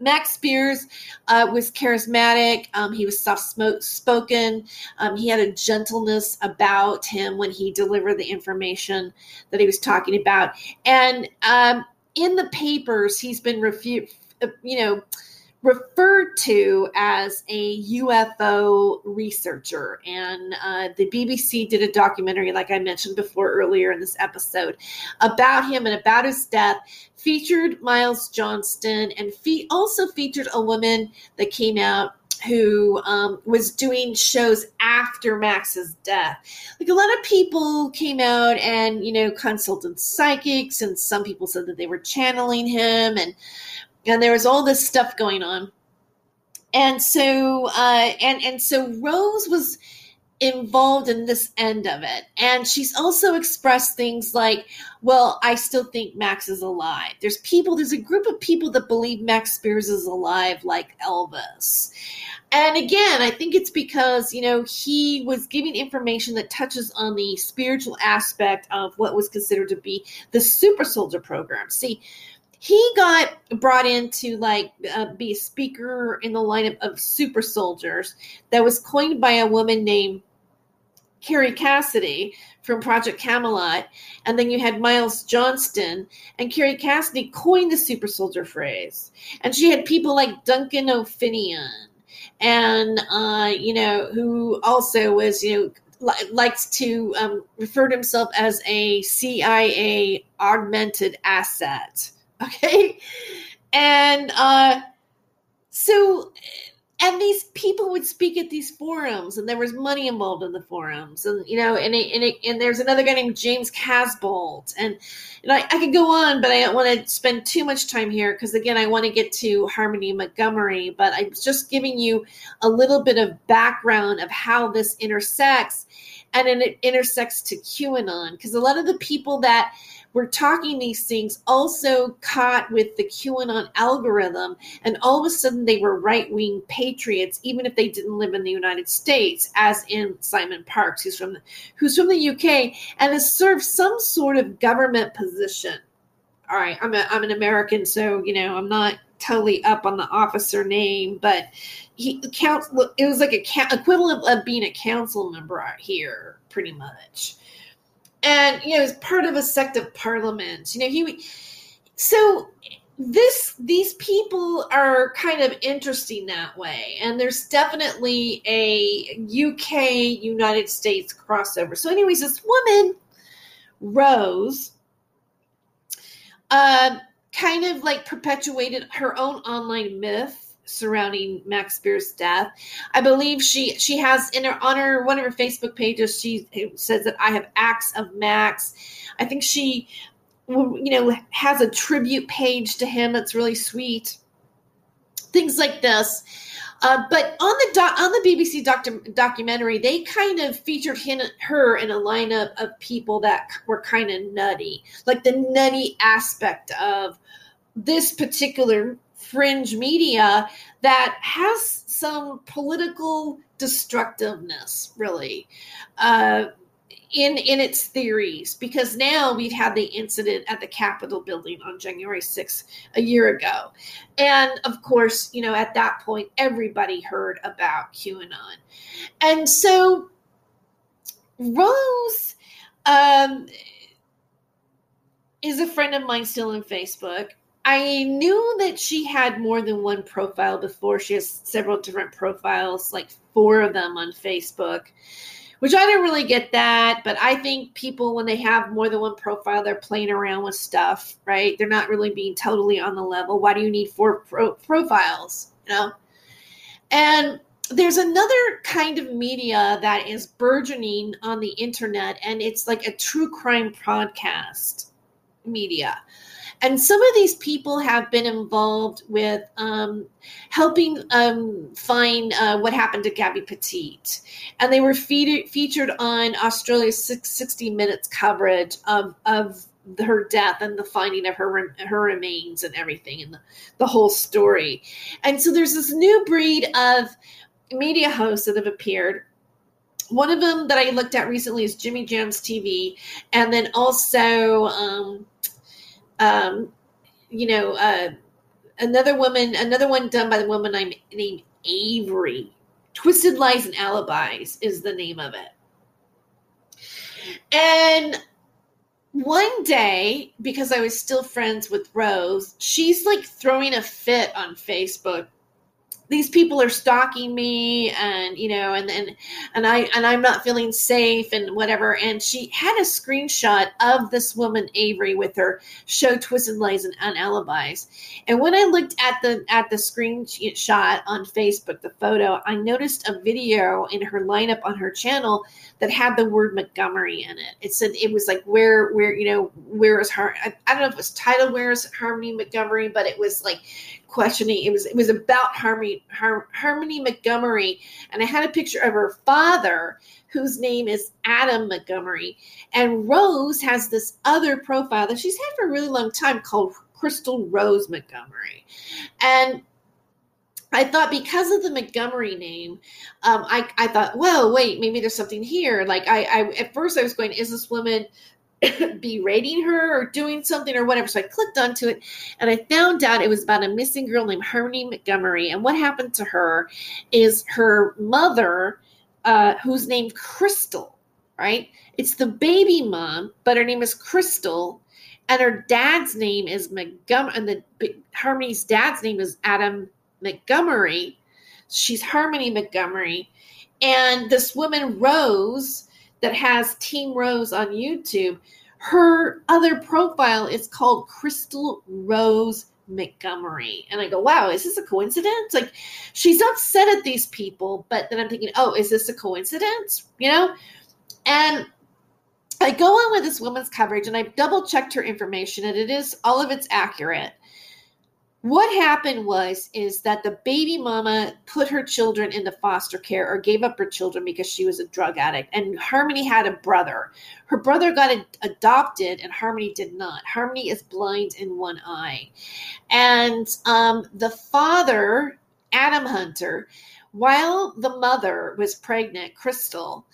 Max Spiers uh, was charismatic. Um, he was soft spoken. Um, he had a gentleness about him when he delivered the information that he was talking about. And um, in the papers, he's been refu- uh, you know, referred to as a UFO researcher. And uh, the BBC did a documentary, like I mentioned before earlier in this episode, about him and about his death. Featured Miles Johnston and fe- also featured a woman that came out who um, was doing shows after Max's death. Like a lot of people came out and, you know, consulted psychics, and some people said that they were channeling him. And and there was all this stuff going on. And so uh, and and so rose was involved in this end of it. And she's also expressed things like well i still think max is alive. There's people there's a group of people that believe max Spiers is alive like elvis. And again i think it's because you know he was giving information that touches on the spiritual aspect of what was considered to be the super soldier program. See he got brought in to like uh, be a speaker in the lineup of super soldiers that was coined by a woman named Kerry Cassidy from Project Camelot, and then you had Miles Johnston, and Kerry Cassidy coined the super soldier phrase. And she had people like Duncan O'Finioan, and uh, you know, who also was, you know, li- likes to um, refer to himself as a CIA augmented asset. Okay. And uh, so and these people would speak at these forums and there was money involved in the forums and you know and it, and, it, and there's another guy named james casbolt and you know I, I could go on but i don't want to spend too much time here because again i want to get to harmony montgomery but i'm just giving you a little bit of background of how this intersects and it intersects to qanon because a lot of the people that were talking these things also caught with the QAnon algorithm, and all of a sudden they were right wing patriots, even if they didn't live in the United States, as in Simon Parkes, who's from the, who's from the UK and has served some sort of government position. All right, I'm a, I'm an American, so you know I'm not totally up on the officer name, but he count it was like a equivalent of being a council member out here, pretty much and you know, as part of a sect of parliament. You know, he so this these people are kind of interesting that way and there's definitely a uk united states crossover so anyways this woman rose uh, kind of like perpetuated her own online myth surrounding Max Spiers' death. I believe she she has in her on her one of her Facebook pages she says that I have acts of Max. I think she you know has a tribute page to him that's really sweet. Things like this. Uh, but on the doc, on the BBC docu- documentary, they kind of featured him, her in a lineup of people that were kind of nutty, like the nutty aspect of this particular fringe media that has some political destructiveness, really. Uh, in in its theories because now we've had the incident at the capitol building on january 6th a year ago and of course you know at that point everybody heard about qanon and so rose um, is a friend of mine still on facebook I knew that she had more than one profile before. She has several different profiles, like four of them on Facebook, which I didn't really get that. But I think people, when they have more than one profile, they're playing around with stuff, right? They're not really being totally on the level. Why do you need four pro- profiles? You know? And there's another kind of media that is burgeoning on the internet, and it's like a true crime podcast media and some of these people have been involved with um, helping um, find uh, what happened to Gabby Petito. And they were featured on Australia's 60 Minutes coverage of, of her death and the finding of her her remains and everything and the, the whole story. And so there's this new breed of media hosts that have appeared one of them that I looked at recently is Jimmy Jams TV, and then also um, um, you know, uh, another woman, another one done by the woman I'm named Avery. Twisted Lies and Alibis is the name of it. And one day, because I was still friends with Rose, she's like throwing a fit on Facebook these people are stalking me and you know and and and I and I'm not feeling safe and whatever. And she had a screenshot of this woman Avery with her show twisted lies and, and alibis. And when I looked at the at the screenshot on Facebook the photo I noticed a video in her lineup on her channel that had the word Montgomery in it. It said it was like where where you know where is her I, I don't know if it was titled where is Harmony Montgomery but it was like questioning. It was it was about Harmony Har, Harmony Montgomery, and I had a picture of her father, whose name is Adam Montgomery, and Rose has this other profile that she's had for a really long time called Crystal Rose Montgomery, and I thought because of the Montgomery name, um, I, I thought, well, wait, maybe there's something here. Like I, I, at first I was going, is this woman berating her or doing something or whatever. So I clicked onto it and I found out it was about a missing girl named Harmony Montgomery. And what happened to her is her mother, uh, who's named Crystal, right? It's the baby mom, but her name is Crystal, and her dad's name is Montgomery, and the Harmony's dad's name is Adam Montgomery. She's Harmony Montgomery, and this woman Rose that has Team Rose on YouTube. Her other profile is called Crystal Rose Montgomery. And I go, wow, is this a coincidence? Like, she's upset at these people, but then I'm thinking, oh, is this a coincidence? You know? And I go on with this woman's coverage and I double checked her information, and it is all of it's accurate what happened was is that the baby mama put her children into foster care or gave up her children because she was a drug addict. And harmony had a brother. Her brother got adopted and harmony did not. Harmony is blind in one eye. And um, the father adam hunter while the mother was pregnant crystal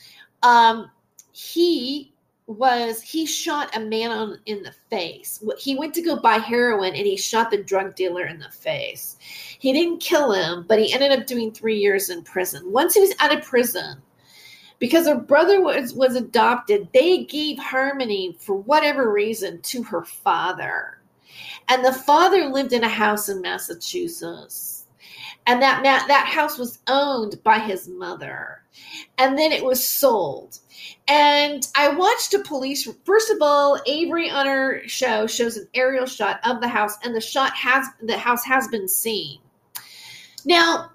um, he was he shot a man on in the face. He went to go buy heroin and he shot the drug dealer in the face. He didn't kill him, but he ended up doing three years in prison. Once he was out of prison, because her brother was was adopted, they gave Harmony for whatever reason to her father, and the father lived in a house in Massachusetts, and that that house was owned by his mother, and then it was sold and I watched a police. First of all, Avery on her show shows an aerial shot of the house, and the shot has the house has been seen. Now,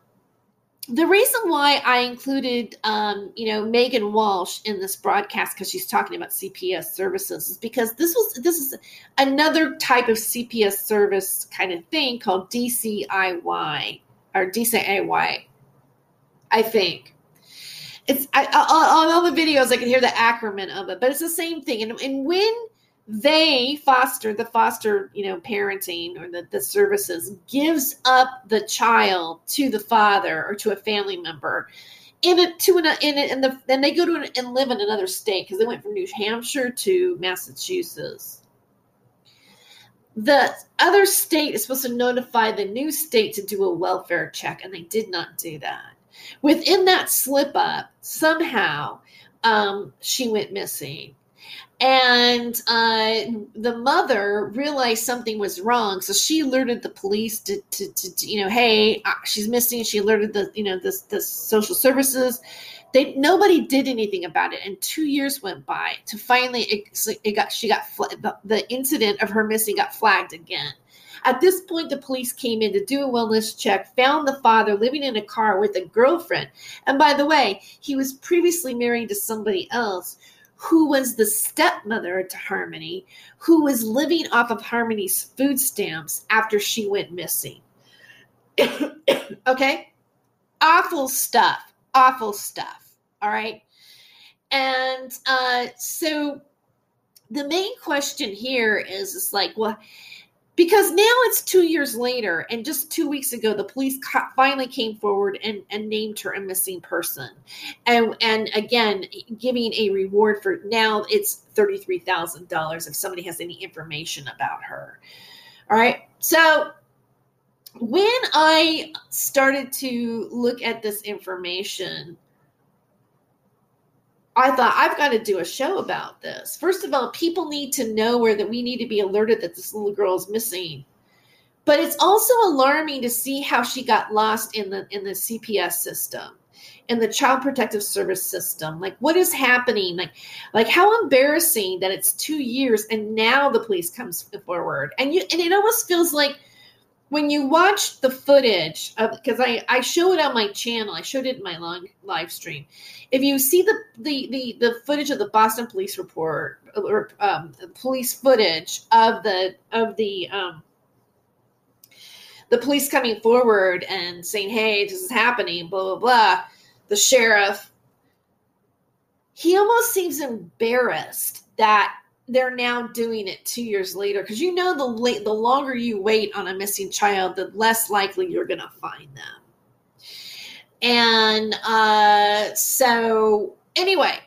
the reason why I included, um, you know, Meghan Walsh in this broadcast because she's talking about CPS services is because this was this is another type of CPS service kind of thing called DCIY or DCIY, I think it's I, on all the videos I can hear the acronym of it, but it's the same thing. And, and when they foster the foster you know parenting or the, the services gives up the child to the father or to a family member in it to an in it and the then they go to an, and live in another state because they went from new hampshire to massachusetts the other state is supposed to notify the new state to do a welfare check and they did not do that Within that slip up, somehow um, she went missing. And uh, the mother realized something was wrong, so she alerted the police to, to, to, you know, hey, uh, she's missing. She alerted the, you know, this the social services. They nobody did anything about it, and two years went by to finally it, it got she got the, the incident of her missing got flagged again. At this point, the police came in to do a wellness check, found the father living in a car with a girlfriend. And by the way, he was previously married to somebody else who was the stepmother to Harmony, who was living off of Harmony's food stamps after she went missing. okay? Awful stuff. Awful stuff. All right. And uh, so the main question here is, is like, well, because now it's two years later and just two weeks ago the police finally came forward and, and named her a missing person. And and again giving a reward for now it's $33000 if somebody has any information about her. All right. So when i started to look at this information I thought I've got to do a show about this. First of all, people need to know where that we need to be alerted that this little girl is missing. But it's also alarming to see how she got lost in the in the CPS system, in the Child Protective Service system. Like what is happening? Like like how embarrassing that it's 2 years and now the police comes forward. And you and it almost feels like when you watch the footage of because I, I show it on my channel i showed it in my long live stream. If you see the the the, the footage of the boston police report or um, police footage of the of the um, the police coming forward and saying hey this is happening blah blah blah the sheriff he almost seems embarrassed that they're now doing it two years later. Because you know the late the longer you wait on a missing child the less likely you're going to find them. And uh, so anyway.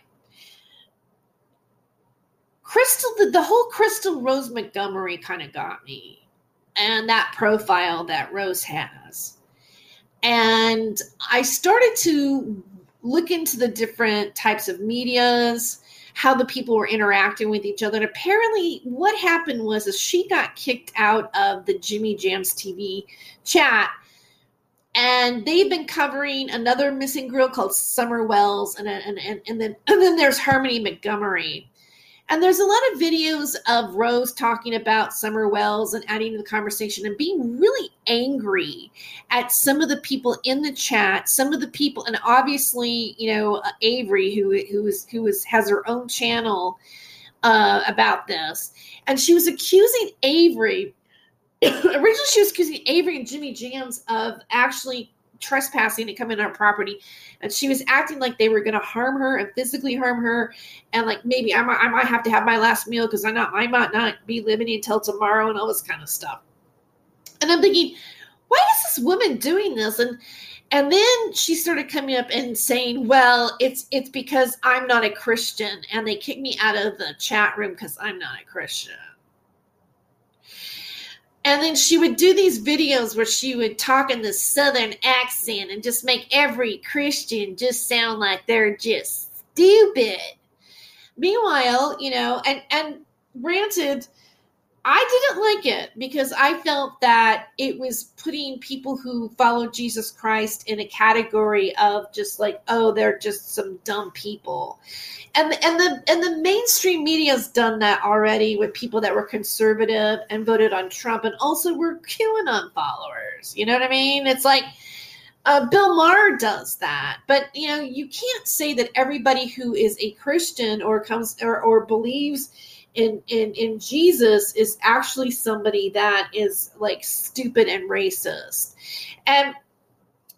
Crystal the, the whole crystal rose montgomery kind of got me. And that profile that rose has. And i started to look into the different types of medias how the people were interacting with each other. And apparently, what happened was is she got kicked out of the Jimmy Jams TV chat. And they've been covering another missing girl called Summer Wells, and, and, and, and then and then there's Harmony Montgomery. And there's a lot of videos of Rose talking about Summer Wells and adding to the conversation and being really angry at some of the people in the chat, some of the people, and obviously, you know, uh, Avery, who who is who is has her own channel uh, about this, and she was accusing Avery. originally, she was accusing Avery and Jimmy Jams of actually trespassing and coming on our property and she was acting like they were going to harm her and physically harm her and like maybe I might, I might have to have my last meal because I'm not I might not be living until tomorrow and all this kind of stuff. And I'm thinking, why is this woman doing this? And and then she started coming up and saying, "Well, it's it's because I'm not a Christian, and they kicked me out of the chat room because I'm not a Christian." And then she would do these videos where she would talk in this southern accent and just make every Christian just sound like they're just stupid. Meanwhile, you know, and and granted, I didn't like it because I felt that it was putting people who follow Jesus Christ in a category of just like, oh, they're just some dumb people. And and the and the mainstream media's done that already with people that were conservative and voted on Trump and also were QAnon followers. You know what I mean? It's like uh, Bill Maher does that, but you know you can't say that everybody who is a Christian or comes or, or believes in, in in Jesus is actually somebody that is like stupid and racist. And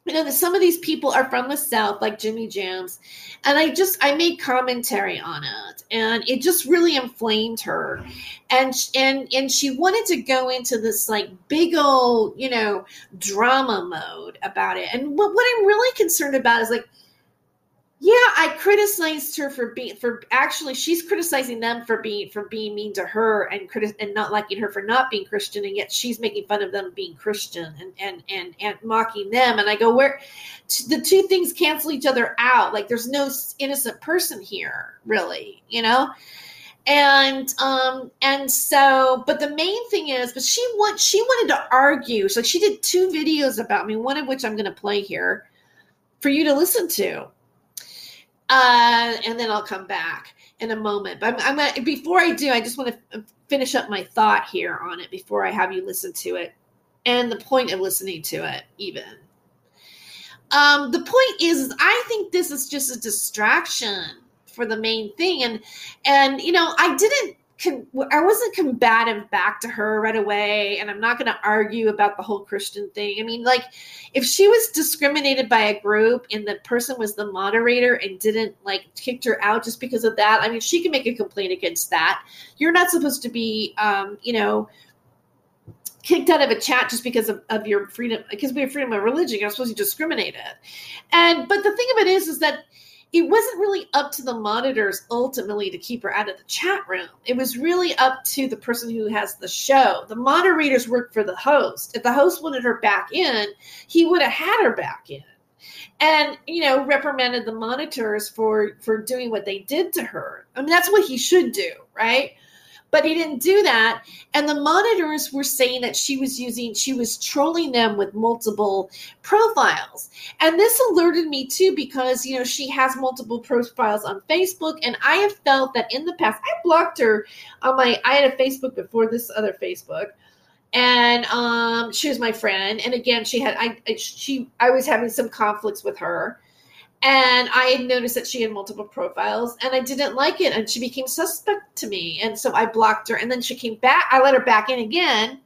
you know, some of these people are from the South, like Jimmy Jams, and I just I made commentary on it, and it just really inflamed her, and and and she wanted to go into this like big old you know drama mode about it, and what what I'm really concerned about is like yeah, I criticized her for being for actually she's criticizing them for being for being mean to her and criti- and not liking her for not being Christian and yet she's making fun of them being Christian and and and and mocking them. And I go where the two things cancel each other out. Like there's no innocent person here really you know? And um and so but the main thing is but she want she wanted to argue. So she did two videos about me one of which I'm going to play here for you to listen to uh, and then I'll come back in a moment. But I'm, I'm gonna, before I do, I just want to finish up my thought here on it before I have you listen to it, and the point of listening to it, even. Um, the point is, I think this is just a distraction for the main thing, and and you know, I didn't I wasn't combative back to her right away, and I'm not going to argue about the whole Christian thing. I mean, like, if she was discriminated by a group and the person was the moderator and didn't like kicked her out just because of that, I mean, she can make a complaint against that. You're not supposed to be, um, you know, kicked out of a chat just because of, of your freedom because we have freedom of religion you're supposed to discriminate it and but the thing of it is is that it wasn't really up to the monitors ultimately to keep her out of the chat room. It was really up to the person who has the show. The moderators work for the host. If the host wanted her back in, he would have had her back in. And you know, reprimanded the monitors for for doing what they did to her. I mean, that's what he should do, right? But he didn't do that. And the monitors were saying that she was using, she was trolling them with multiple profiles. And this alerted me too, because, you know, she has multiple profiles on Facebook. And I have felt that in the past, I blocked her on my, I had a Facebook before this other Facebook and um, she was my friend. And again, she had I she I was having some conflicts with her, and I noticed that she had multiple profiles and I didn't like it. And she became suspect to me. And so I blocked her. And then she came back. I let her back in again.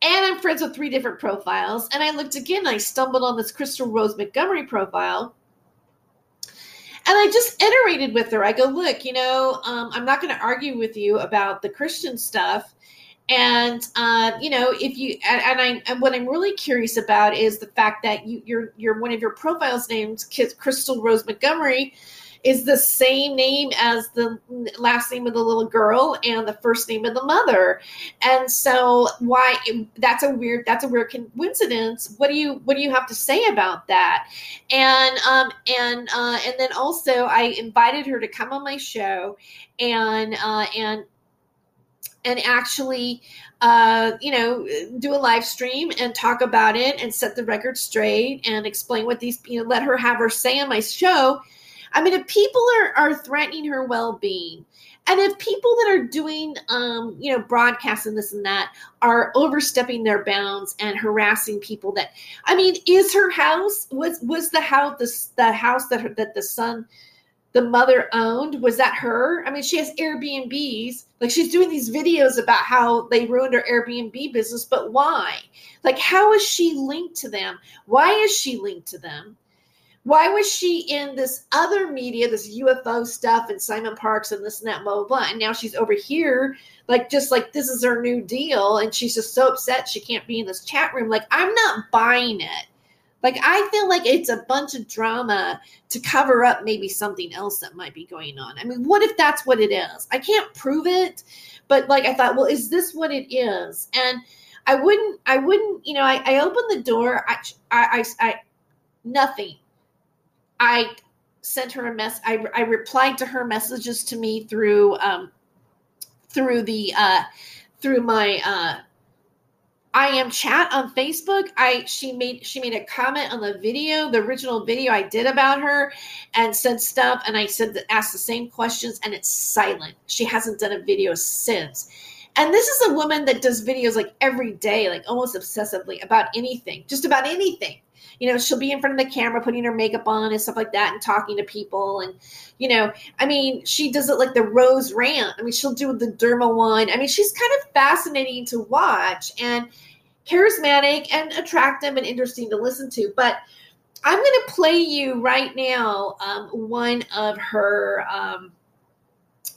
And I'm friends with three different profiles. And I looked again. I stumbled on this Crystal Rose Montgomery profile. And I just iterated with her. I go, look, you know, um, I'm not going to argue with you about the Christian stuff and uh, you know if you and, and I and what I'm really curious about is the fact that you're you're one of your profiles named Crystal Rose Montgomery is the same name as the last name of the little girl and the first name of the mother. And so why that's a weird that's a weird coincidence. What do you what do you have to say about that? And um and uh and then also I invited her to come on my show and uh and and actually uh, you know do a live stream and talk about it and set the record straight and explain what these you know let her have her say on my show. I mean if people are are threatening her well-being and if people that are doing um, you know broadcasts and this and that are overstepping their bounds and harassing people that i mean is her house was was the house the, the house that her, that the son the mother owned? Was that her? I mean she has airbnbs. Like she's doing these videos about how they ruined her airbnb business but why? Like how is she linked to them? Why is she linked to them? Why was she in this other media this ufo stuff and simon parkes and this and that blah blah blah and now she's over here like just like this is her new deal and she's just so upset she can't be in this chat room? Like i'm not buying it like I feel like it's a bunch of drama to cover up maybe something else that might be going on. I mean, what if that's what it is? I can't prove it, but like I thought, well, is this what it is? And I wouldn't, I wouldn't, you know, I, I opened the door. I, I, I, I nothing. I sent her a mess. I, I replied to her messages to me through, um, through the, uh, through my, uh, I am chat on Facebook. I she made she made a comment on the video, the original video I did about her, and said stuff. And I said asked the same questions, and it's silent. She hasn't done a video since. And this is a woman that does videos like every day, like almost obsessively about anything, just about anything. You know, she'll be in front of the camera putting her makeup on and stuff like that and talking to people. And, you know, I mean, she does it like the Rose Rant. I mean, she'll do the Derma one. I mean, she's kind of fascinating to watch and charismatic and attractive and interesting to listen to. But I'm going to play you right now um, one of her. Um,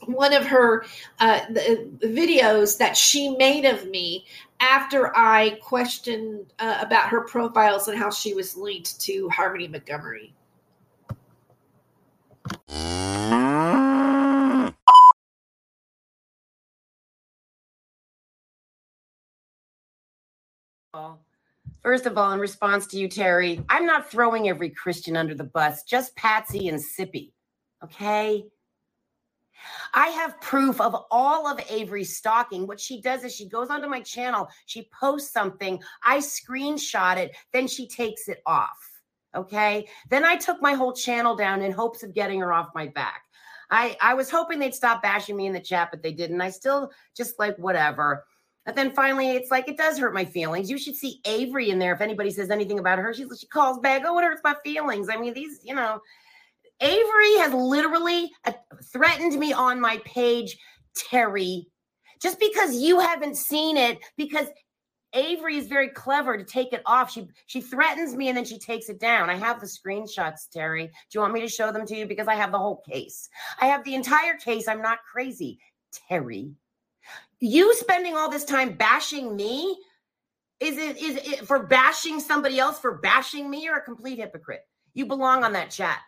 one of her uh, the, videos that she made of me after I questioned uh, about her profiles and how she was linked to Harmony Montgomery. First of all, in response to you, Terry, I'm not throwing every Christian under the bus, just Patsy and Sippy. Okay? I have proof of all of Avery's stalking. What she does is she goes onto my channel, she posts something, I screenshot it, then she takes it off. Okay. Then I took my whole channel down in hopes of getting her off my back. I, I was hoping they'd stop bashing me in the chat, but they didn't. I still just like whatever. But then finally, it's like it does hurt my feelings. You should see Avery in there. If anybody says anything about her, she, she calls back, "Oh, it hurts my feelings." I mean, these, you know, Avery has literally uh, threatened me on my page, Terry, just because you haven't seen it, because Avery is very clever to take it off. She she threatens me and then she takes it down. I have the screenshots, Terry. Do you want me to show them to you? Because I have the whole case. I have the entire case. I'm not crazy, Terry. You spending all this time bashing me is it is it for bashing somebody else for bashing me? You're a complete hypocrite. You belong on that chat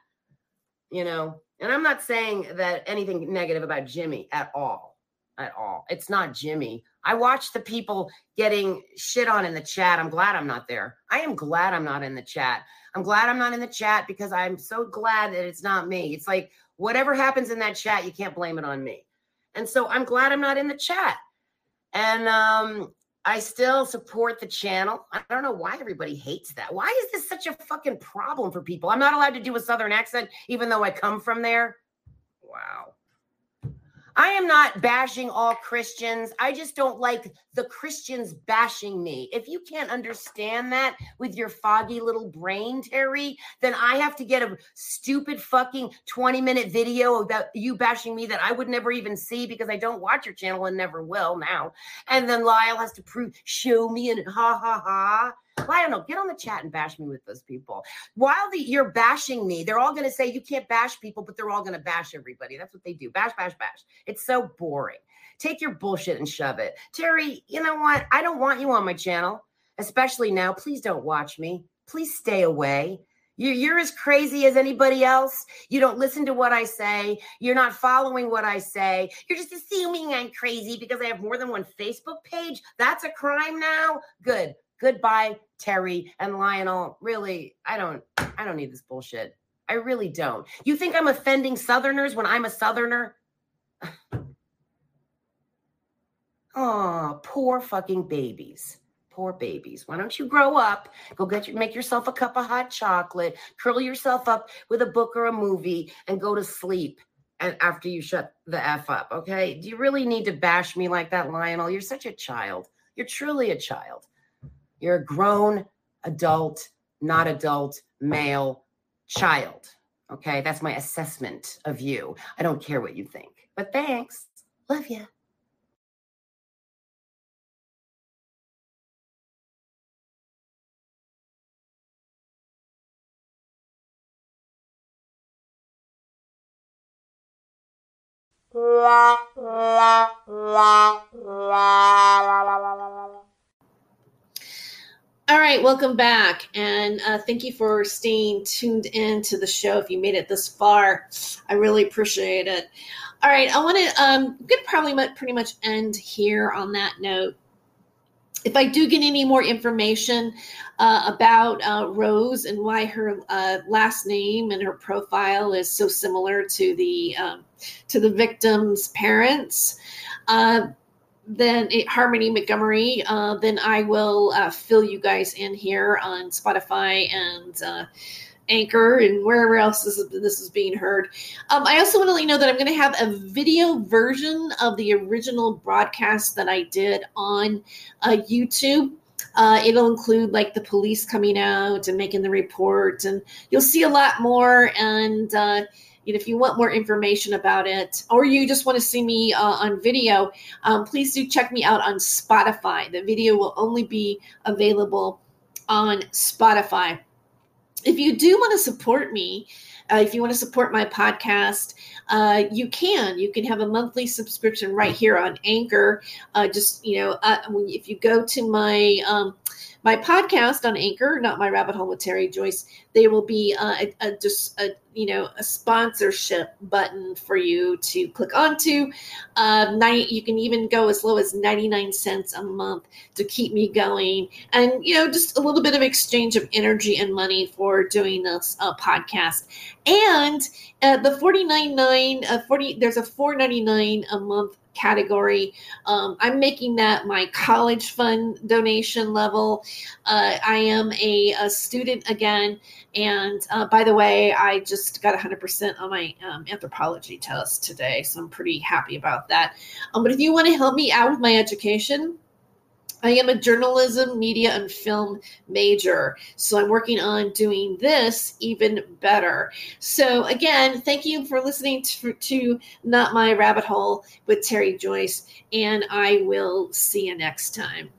you know, and I'm not saying that anything negative about Jimmy at all, at all. It's not Jimmy. I watch the people getting shit on in the chat. I'm glad I'm not there. I am glad I'm not in the chat. I'm glad I'm not in the chat because I'm so glad that it's not me. It's like whatever happens in that chat, you can't blame it on me. And so I'm glad I'm not in the chat. And um, I still support the channel. I don't know why everybody hates that. Why is this such a fucking problem for people? I'm not allowed to do a southern accent, even though I come from there. Wow. I am not bashing all Christians. I just don't like the Christians bashing me. If you can't understand that with your foggy little brain, Terry, then I have to get a stupid fucking 20 minute video about you bashing me that I would never even see because I don't watch your channel and never will now. And then Lyle has to prove, show me, and ha ha ha. Well, I don't know. Get on the chat and bash me with those people. While the, you're bashing me, they're all going to say you can't bash people, but they're all going to bash everybody. That's what they do. Bash, bash, bash. It's so boring. Take your bullshit and shove it. Terry, you know what? I don't want you on my channel, especially now. Please don't watch me. Please stay away. You're, you're as crazy as anybody else. You don't listen to what I say. You're not following what I say. You're just assuming I'm crazy because I have more than one Facebook page. That's a crime now. Good. Goodbye, Terry and Lionel. Really, I don't I don't need this bullshit. I really don't. You think I'm offending Southerners when I'm a Southerner? oh, poor fucking babies poor babies. Why don't you grow up, go get your, make yourself a cup of hot chocolate, curl yourself up with a book or a movie, and go to sleep. And after you shut the f up, okay? Do you really need to bash me like that, Lionel? You're such a child. You're truly a child. You're a grown adult, not adult, male child. Okay, that's my assessment of you. I don't care what you think, but thanks. Love you. All right, welcome back, and uh, thank you for staying tuned in to the show. If you made it this far, I really appreciate it. All right, I want to. Um, I'm gonna probably pretty much end here on that note if I do get any more information uh, about uh, Rose and why her uh, last name and her profile is so similar to the um, to the victim's parents, uh, then it, Harmony Montgomery, uh, then I will uh, fill you guys in here on Spotify and Anchor and wherever else this is, this is being heard. Um, I also want to let you know that I'm going to have a video version of the original broadcast that I did on uh, YouTube. Uh, it'll include like the police coming out and making the report, and you'll see a lot more. And uh, if you want more information about it, or you just want to see me uh, on video, um, please do check me out on Spotify. The video will only be available on Spotify if you do want to support me, uh, if you want to support my podcast, uh, you can. You can have a monthly subscription right here on Anchor. Uh, just you know, uh, if you go to my um, my podcast on Anchor, not my rabbit hole with Terry Joyce. There will be uh, a, a, just a you know a sponsorship button for you to click onto. Uh, night you can even go as low as ninety nine cents a month to keep me going, and you know just a little bit of exchange of energy and money for doing this uh, podcast. And uh, the forty nine nine uh, forty there's a four ninety nine a month category. Um, I'm making that my college fund donation level. Uh, I am a, a, student again. And uh, by the way, I just got 100% on my um, anthropology test today. So I'm pretty happy about that. Um, but if you want to help me out with my education, I am a journalism, media, and film major. So I'm working on doing this even better. So, again, thank you for listening to, to Not My Rabbit Hole with Terry Joyce, and I will see you next time.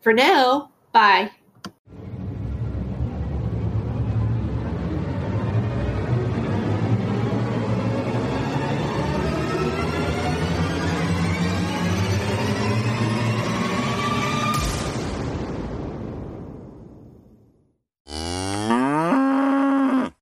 For now, bye.